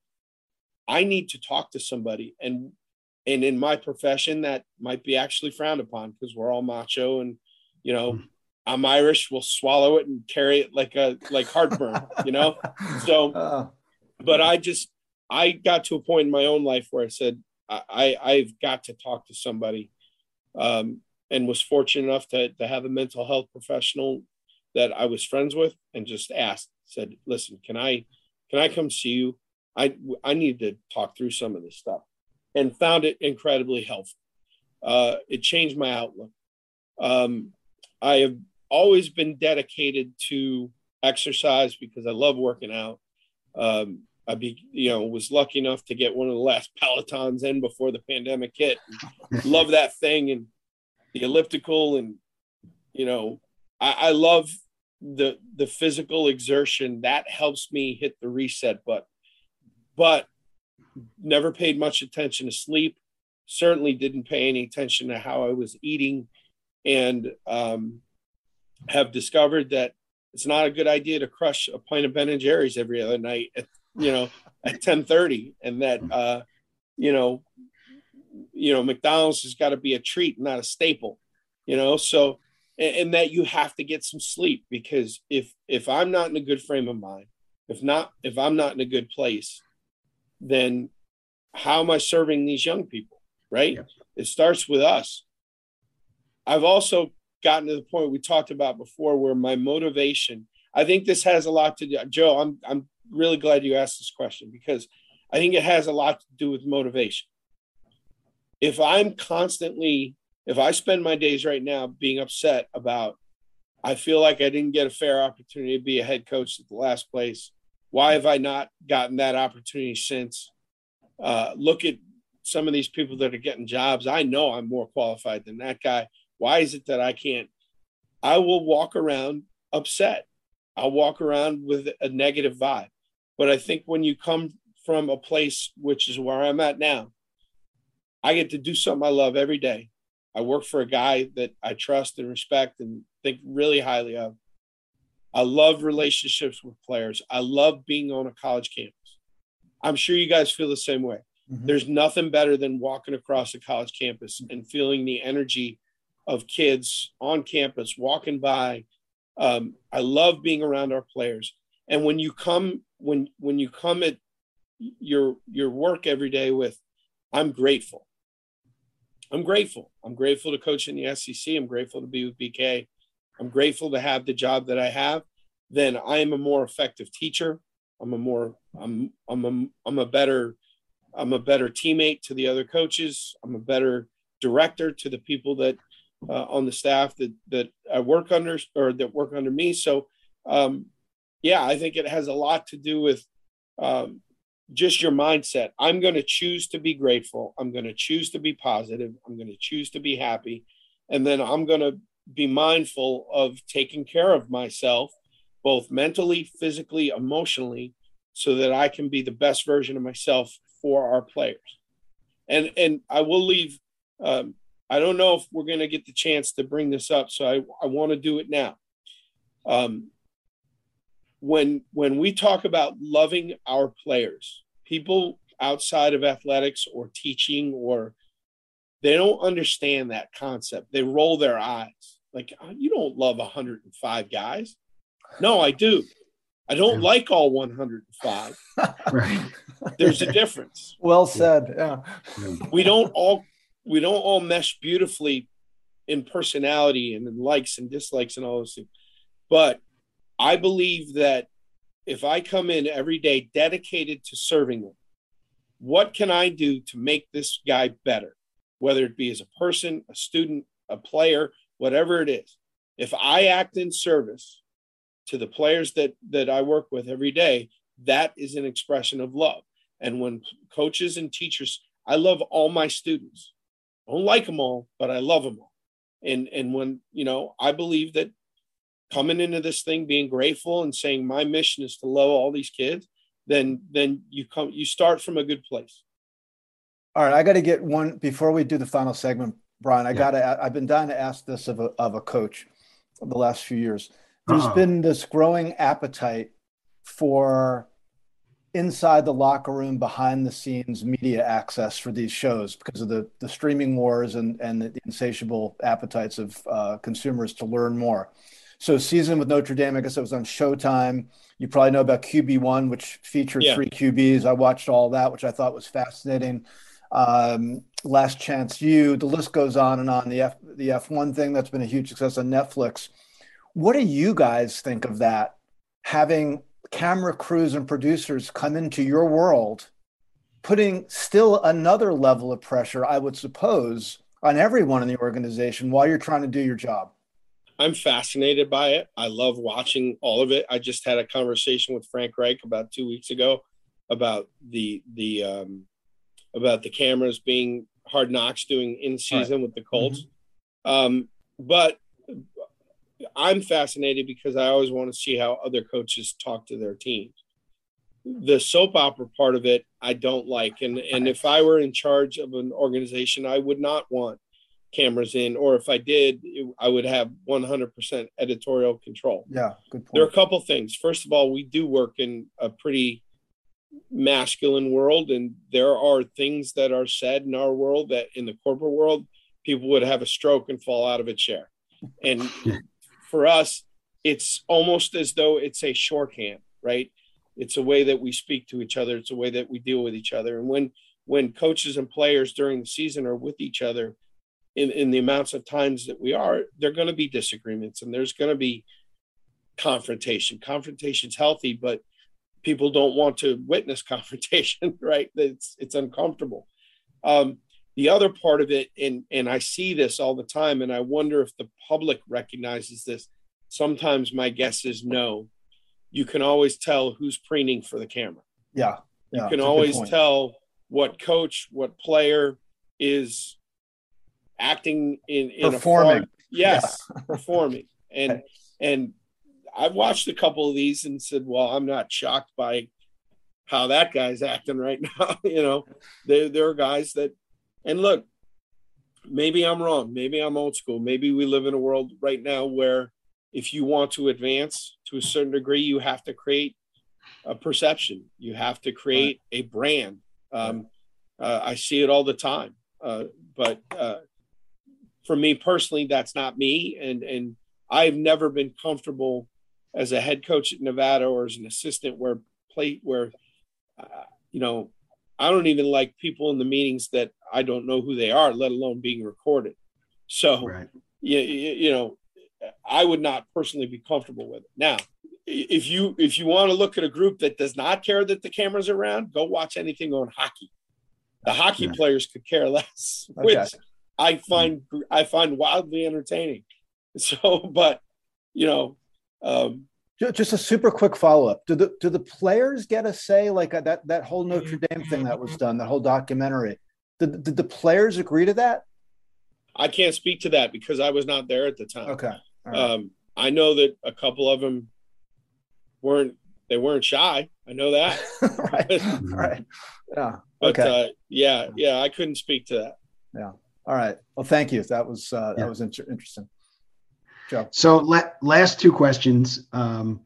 [SPEAKER 1] I need to talk to somebody." And and in my profession, that might be actually frowned upon because we're all macho and you know. Mm I'm Irish, we'll swallow it and carry it like a like heartburn, you know. So, uh. but I just I got to a point in my own life where I said I, I have got to talk to somebody, um, and was fortunate enough to to have a mental health professional that I was friends with, and just asked, said, "Listen, can I can I come see you? I I need to talk through some of this stuff," and found it incredibly helpful. Uh, it changed my outlook. Um, I have always been dedicated to exercise because I love working out. Um, I be you know was lucky enough to get one of the last Pelotons in before the pandemic hit. love that thing and the elliptical and you know I, I love the the physical exertion that helps me hit the reset button. But never paid much attention to sleep. Certainly didn't pay any attention to how I was eating, and um, have discovered that it's not a good idea to crush a pint of Ben and Jerry's every other night, at, you know, at ten thirty, and that uh, you know, you know, McDonald's has got to be a treat, not a staple, you know. So, and, and that you have to get some sleep because if if I'm not in a good frame of mind, if not if I'm not in a good place, then how am I serving these young people? Right? It starts with us. I've also gotten to the point we talked about before where my motivation i think this has a lot to do joe i'm i'm really glad you asked this question because i think it has a lot to do with motivation if i'm constantly if i spend my days right now being upset about i feel like i didn't get a fair opportunity to be a head coach at the last place why have i not gotten that opportunity since uh, look at some of these people that are getting jobs i know i'm more qualified than that guy why is it that I can't? I will walk around upset. I'll walk around with a negative vibe. But I think when you come from a place which is where I'm at now, I get to do something I love every day. I work for a guy that I trust and respect and think really highly of. I love relationships with players. I love being on a college campus. I'm sure you guys feel the same way. Mm-hmm. There's nothing better than walking across a college campus and feeling the energy of kids on campus walking by. Um, I love being around our players. And when you come when when you come at your your work every day with, I'm grateful. I'm grateful. I'm grateful to coach in the SEC. I'm grateful to be with BK. I'm grateful to have the job that I have. Then I am a more effective teacher. I'm a more I'm I'm a, I'm a better I'm a better teammate to the other coaches. I'm a better director to the people that uh, on the staff that that I work under or that work under me. So, um, yeah, I think it has a lot to do with um, just your mindset. I'm going to choose to be grateful. I'm going to choose to be positive. I'm going to choose to be happy, and then I'm going to be mindful of taking care of myself, both mentally, physically, emotionally, so that I can be the best version of myself for our players. And and I will leave um, I don't know if we're going to get the chance to bring this up, so I, I want to do it now. Um, when when we talk about loving our players, people outside of athletics or teaching or they don't understand that concept. They roll their eyes like oh, you don't love 105 guys. No, I do. I don't yeah. like all 105. right. There's a difference.
[SPEAKER 3] Well said. Yeah.
[SPEAKER 1] We don't all we don't all mesh beautifully in personality and in likes and dislikes and all those things. But I believe that if I come in every day dedicated to serving them, what can I do to make this guy better? Whether it be as a person, a student, a player, whatever it is. If I act in service to the players that that I work with every day, that is an expression of love. And when coaches and teachers, I love all my students. I don't like them all, but I love them all. And and when you know, I believe that coming into this thing being grateful and saying my mission is to love all these kids, then then you come you start from a good place.
[SPEAKER 3] All right, I got to get one before we do the final segment, Brian. I yeah. got to. I've been dying to ask this of a of a coach the last few years. There's uh-huh. been this growing appetite for inside the locker room, behind the scenes media access for these shows because of the, the streaming wars and, and the insatiable appetites of uh, consumers to learn more. So, season with Notre Dame, I guess it was on Showtime. You probably know about QB1, which featured yeah. three QBs. I watched all that, which I thought was fascinating. Um, Last Chance U, the list goes on and on. The F the F1 thing that's been a huge success on Netflix. What do you guys think of that? Having camera crews and producers come into your world, putting still another level of pressure, I would suppose, on everyone in the organization while you're trying to do your job.
[SPEAKER 1] I'm fascinated by it. I love watching all of it. I just had a conversation with Frank Reich about two weeks ago about the the um, about the cameras being hard knocks doing in season right. with the Colts. Mm-hmm. Um, but I'm fascinated because I always want to see how other coaches talk to their teams. The soap opera part of it, I don't like. And and if I were in charge of an organization, I would not want cameras in, or if I did, I would have 100% editorial control.
[SPEAKER 3] Yeah, good point.
[SPEAKER 1] There are a couple things. First of all, we do work in a pretty masculine world, and there are things that are said in our world that in the corporate world, people would have a stroke and fall out of a chair. And for us, it's almost as though it's a shorthand, right? It's a way that we speak to each other. It's a way that we deal with each other. And when when coaches and players during the season are with each other, in, in the amounts of times that we are, there are going to be disagreements and there's going to be confrontation. Confrontation's healthy, but people don't want to witness confrontation, right? It's it's uncomfortable. Um, the other part of it and and i see this all the time and i wonder if the public recognizes this sometimes my guess is no you can always tell who's preening for the camera
[SPEAKER 3] yeah,
[SPEAKER 1] yeah you can always tell what coach what player is acting in, in
[SPEAKER 3] performing
[SPEAKER 1] far, yes yeah. performing and and i've watched a couple of these and said well i'm not shocked by how that guy's acting right now you know there, there are guys that and look, maybe I'm wrong. Maybe I'm old school. Maybe we live in a world right now where if you want to advance to a certain degree, you have to create a perception. You have to create right. a brand. Um, uh, I see it all the time. Uh, but uh, for me personally, that's not me. And and I've never been comfortable as a head coach at Nevada or as an assistant where play where uh, you know I don't even like people in the meetings that I don't know who they are, let alone being recorded. So, right. you, you know, I would not personally be comfortable with it. Now, if you if you want to look at a group that does not care that the cameras are around, go watch anything on hockey. The hockey yeah. players could care less, okay. which I find I find wildly entertaining. So, but you know, um,
[SPEAKER 3] just a super quick follow up. Do the do the players get a say like uh, that that whole Notre Dame thing that was done, that whole documentary? Did, did the players agree to that?
[SPEAKER 1] I can't speak to that because I was not there at the time.
[SPEAKER 3] Okay.
[SPEAKER 1] Right. Um, I know that a couple of them weren't they weren't shy. I know that.
[SPEAKER 3] right. right. Yeah.
[SPEAKER 1] But okay. uh, yeah, yeah, I couldn't speak to that.
[SPEAKER 3] Yeah. All right. Well, thank you. That was uh, that was inter- interesting.
[SPEAKER 2] Joe. So la- last two questions. Um,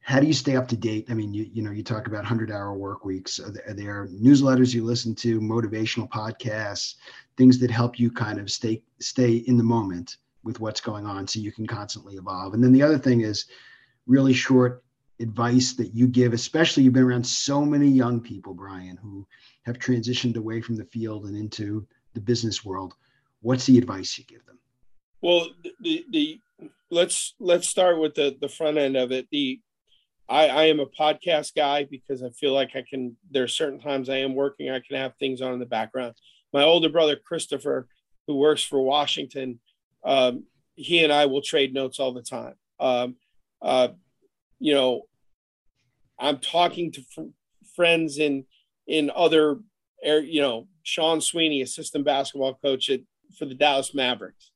[SPEAKER 2] how do you stay up to date? I mean, you you know, you talk about hundred hour work weeks. Are there, are there, newsletters you listen to, motivational podcasts, things that help you kind of stay stay in the moment with what's going on, so you can constantly evolve. And then the other thing is really short advice that you give, especially you've been around so many young people, Brian, who have transitioned away from the field and into the business world. What's the advice you give them?
[SPEAKER 1] Well, the the let's let's start with the the front end of it. The I, I am a podcast guy because I feel like I can. There are certain times I am working, I can have things on in the background. My older brother Christopher, who works for Washington, um, he and I will trade notes all the time. Um, uh, you know, I'm talking to fr- friends in in other, air. you know, Sean Sweeney, assistant basketball coach at for the Dallas Mavericks.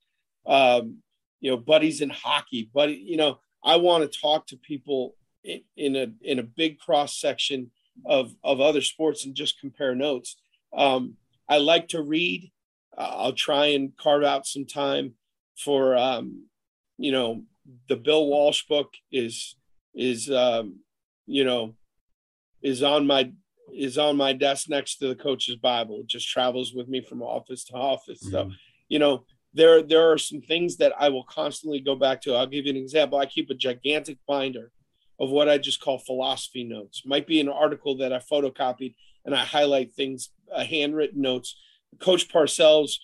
[SPEAKER 1] Um, you know, buddies in hockey, buddy. You know, I want to talk to people in, in a in a big cross section of of other sports and just compare notes. Um, I like to read. Uh, I'll try and carve out some time for um, you know the Bill Walsh book is is um, you know is on my is on my desk next to the coach's Bible. It just travels with me from office to office. Mm-hmm. So you know there there are some things that I will constantly go back to. I'll give you an example. I keep a gigantic binder of what I just call philosophy notes. Might be an article that I photocopied and I highlight things, uh, handwritten notes. Coach Parcells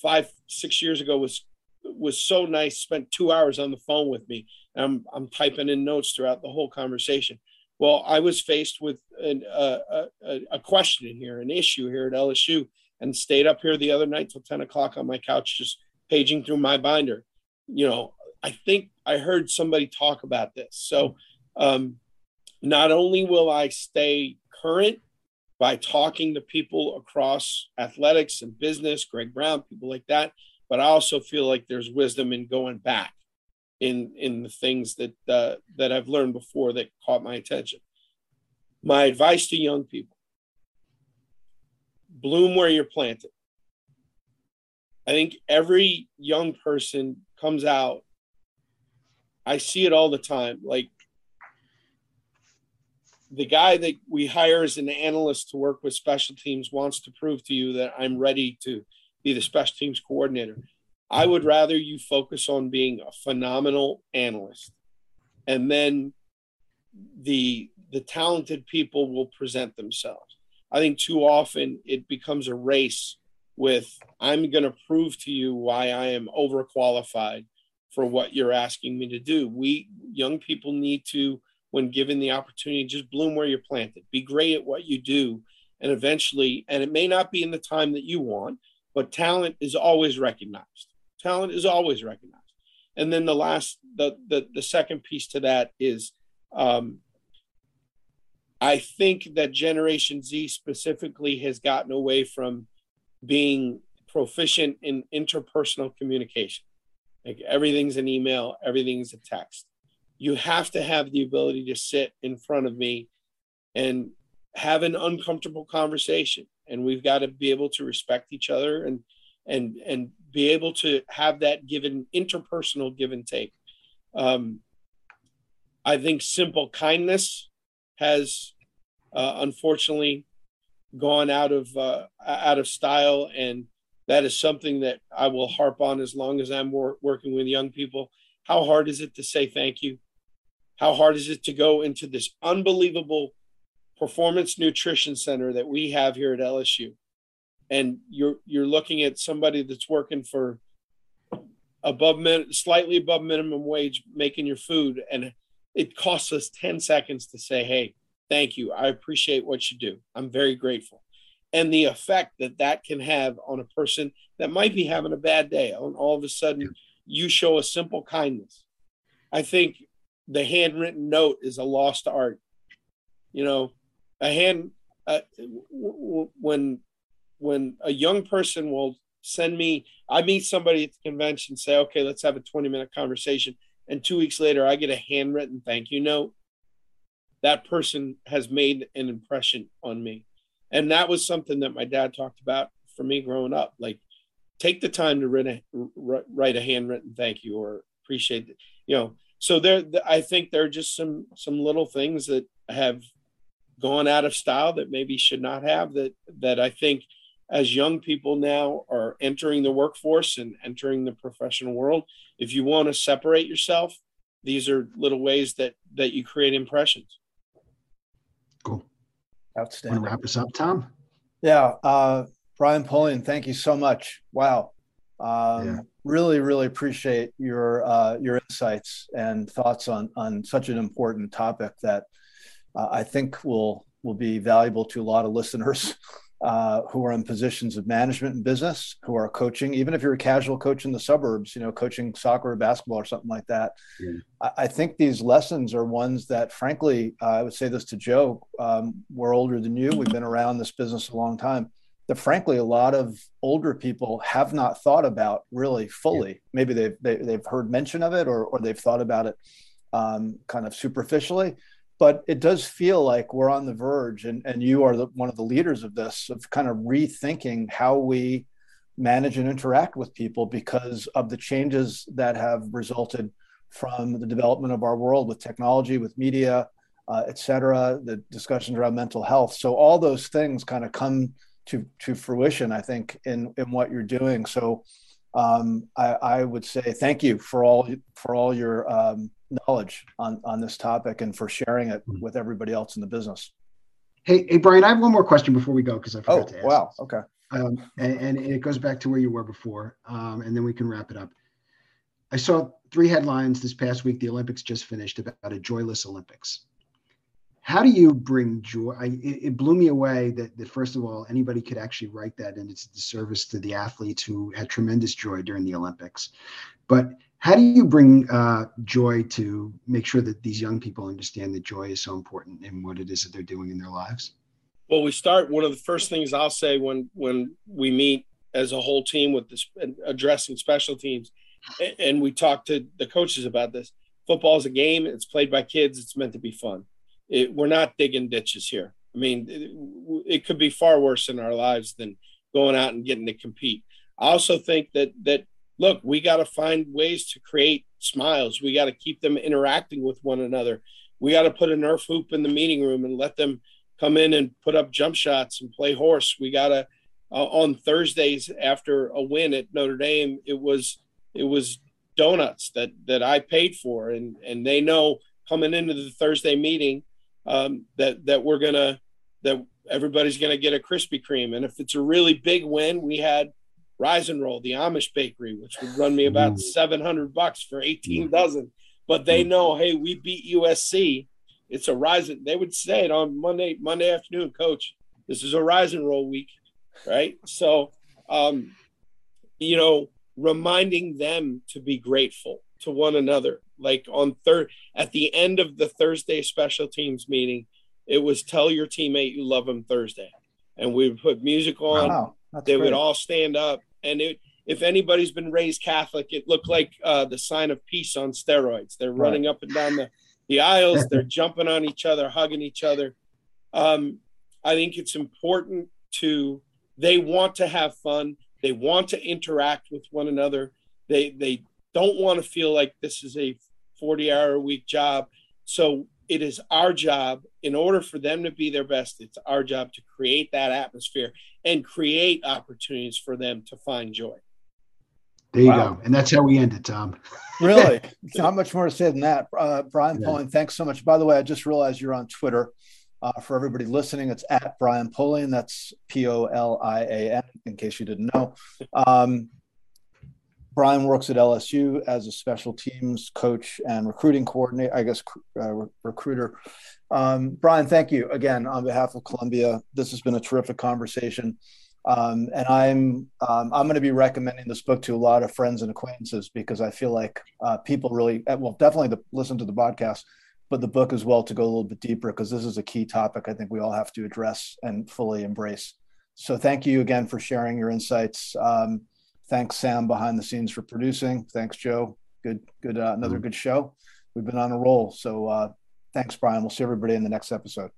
[SPEAKER 1] five six years ago was was so nice. Spent two hours on the phone with me. I'm I'm typing in notes throughout the whole conversation. Well, I was faced with an, uh, a, a question here, an issue here at LSU, and stayed up here the other night till 10 o'clock on my couch, just paging through my binder. You know, I think I heard somebody talk about this. So, um, not only will I stay current by talking to people across athletics and business, Greg Brown, people like that, but I also feel like there's wisdom in going back in in the things that uh, that I've learned before that caught my attention. My advice to young people: bloom where you're planted. I think every young person comes out. I see it all the time. Like the guy that we hire as an analyst to work with special teams wants to prove to you that I'm ready to be the special teams coordinator. I would rather you focus on being a phenomenal analyst and then the the talented people will present themselves. I think too often it becomes a race with I'm going to prove to you why I am overqualified for what you're asking me to do. We young people need to when given the opportunity just bloom where you're planted. Be great at what you do and eventually and it may not be in the time that you want, but talent is always recognized talent is always recognized. And then the last the the, the second piece to that is um, i think that generation z specifically has gotten away from being proficient in interpersonal communication. Like everything's an email everything's a text. You have to have the ability to sit in front of me and have an uncomfortable conversation. And we've got to be able to respect each other and and and be able to have that given interpersonal give and take. Um, I think simple kindness has uh, unfortunately gone out of uh, out of style, and that is something that I will harp on as long as I'm wor- working with young people. How hard is it to say thank you? How hard is it to go into this unbelievable performance nutrition center that we have here at LSU? And you're you're looking at somebody that's working for above min, slightly above minimum wage making your food and it costs us 10 seconds to say hey thank you. I appreciate what you do. I'm very grateful. And the effect that that can have on a person that might be having a bad day and all of a sudden you show a simple kindness. I think the handwritten note is a lost art. You know a hand uh, w- w- when when a young person will send me, I meet somebody at the convention, say, okay, let's have a 20 minute conversation. And two weeks later, I get a handwritten thank you note. That person has made an impression on me. And that was something that my dad talked about for me growing up. Like, take the time to write a, write a handwritten thank you or appreciate it. You know, so there, I think there are just some some little things that have gone out of style that maybe should not have that that I think as young people now are entering the workforce and entering the professional world if you want to separate yourself these are little ways that that you create impressions.
[SPEAKER 2] Cool.
[SPEAKER 3] Outstanding.
[SPEAKER 2] Want to wrap us up tom?
[SPEAKER 3] Yeah uh brian Polian thank you so much. Wow. Um, yeah. really, really appreciate your uh, your insights and thoughts on on such an important topic that uh, I think will will be valuable to a lot of listeners uh, who are in positions of management and business, who are coaching, even if you're a casual coach in the suburbs, you know, coaching soccer or basketball or something like that. Yeah. I, I, think these lessons are ones that, frankly, uh, I would say this to Joe. Um, we're older than you. We've been around this business a long time. That frankly, a lot of older people have not thought about really fully. Yeah. Maybe they've they, have they have heard mention of it, or or they've thought about it um, kind of superficially but it does feel like we're on the verge and, and you are the, one of the leaders of this of kind of rethinking how we manage and interact with people because of the changes that have resulted from the development of our world with technology with media uh, et cetera the discussions around mental health. So all those things kind of come to to fruition i think in in what you're doing. So um, I, I, would say thank you for all for all your um, knowledge on on this topic and for sharing it mm-hmm. with everybody else in the business.
[SPEAKER 2] Hey, hey, Brian, I have one more question before we go because I forgot
[SPEAKER 3] oh,
[SPEAKER 2] to ask.
[SPEAKER 3] wow, okay.
[SPEAKER 2] Um, and, and, it goes back to where you were before, um, and then we can wrap it up. I saw three headlines this past week. The Olympics just finished about a joyless Olympics. How do you bring joy? I, it, it, blew me away that, that, first of all, anybody could actually write that, and it's a disservice to the athletes who had tremendous joy during the Olympics. But how do you bring uh, joy to make sure that these young people understand that joy is so important in what it is that they're doing in their lives?
[SPEAKER 1] Well, we start. One of the first things I'll say when when we meet as a whole team with this addressing special teams, and we talk to the coaches about this. Football is a game. It's played by kids. It's meant to be fun. It, we're not digging ditches here. I mean, it, it could be far worse in our lives than going out and getting to compete. I also think that that look, we got to find ways to create smiles. We got to keep them interacting with one another. We got to put a Nerf hoop in the meeting room and let them come in and put up jump shots and play horse. We got to uh, on Thursdays after a win at Notre Dame, it was it was donuts that that I paid for, and and they know coming into the Thursday meeting um, that that we're gonna that everybody's gonna get a Krispy Kreme, and if it's a really big win, we had Rise and Roll, the Amish bakery, which would run me about mm. 700 bucks for 18 mm. dozen. But they mm. know, hey, we beat USC. It's a Rise. They would say it on Monday, Monday afternoon, coach, this is a Rise and Roll week, right? So, um, you know, reminding them to be grateful to one another. Like on third, at the end of the Thursday special teams meeting, it was tell your teammate you love him Thursday. And we would put music on. Wow, they great. would all stand up and it, if anybody's been raised Catholic, it looked like uh, the sign of peace on steroids. They're right. running up and down the, the aisles, they're jumping on each other, hugging each other. Um, I think it's important to, they want to have fun, they want to interact with one another, they, they don't want to feel like this is a 40 hour a week job. So it is our job in order for them to be their best it's our job to create that atmosphere and create opportunities for them to find joy.
[SPEAKER 2] There you wow. go and that's how we end it tom.
[SPEAKER 3] Really? Not much more to say than that. Uh, brian yeah. thanks so much. By the way i just realized you're on twitter uh, for everybody listening. It's at brian Polian. that's p-o-l-i-a-n in case you didn't know. Um, Brian works at LSU as a special teams coach and recruiting coordinator, I guess, uh, re- recruiter. Um, Brian, thank you again on behalf of Columbia. This has been a terrific conversation. Um, and I'm um, I'm going to be recommending this book to a lot of friends and acquaintances because I feel like uh, people really uh, well definitely the, listen to the podcast, but the book as well to go a little bit deeper because this is a key topic I think we all have to address and fully embrace. So thank you again for sharing your insights. Um, Thanks, Sam, behind the scenes for producing. Thanks, Joe. Good, good, uh, another mm-hmm. good show. We've been on a roll. So uh, thanks, Brian. We'll see everybody in the next episode.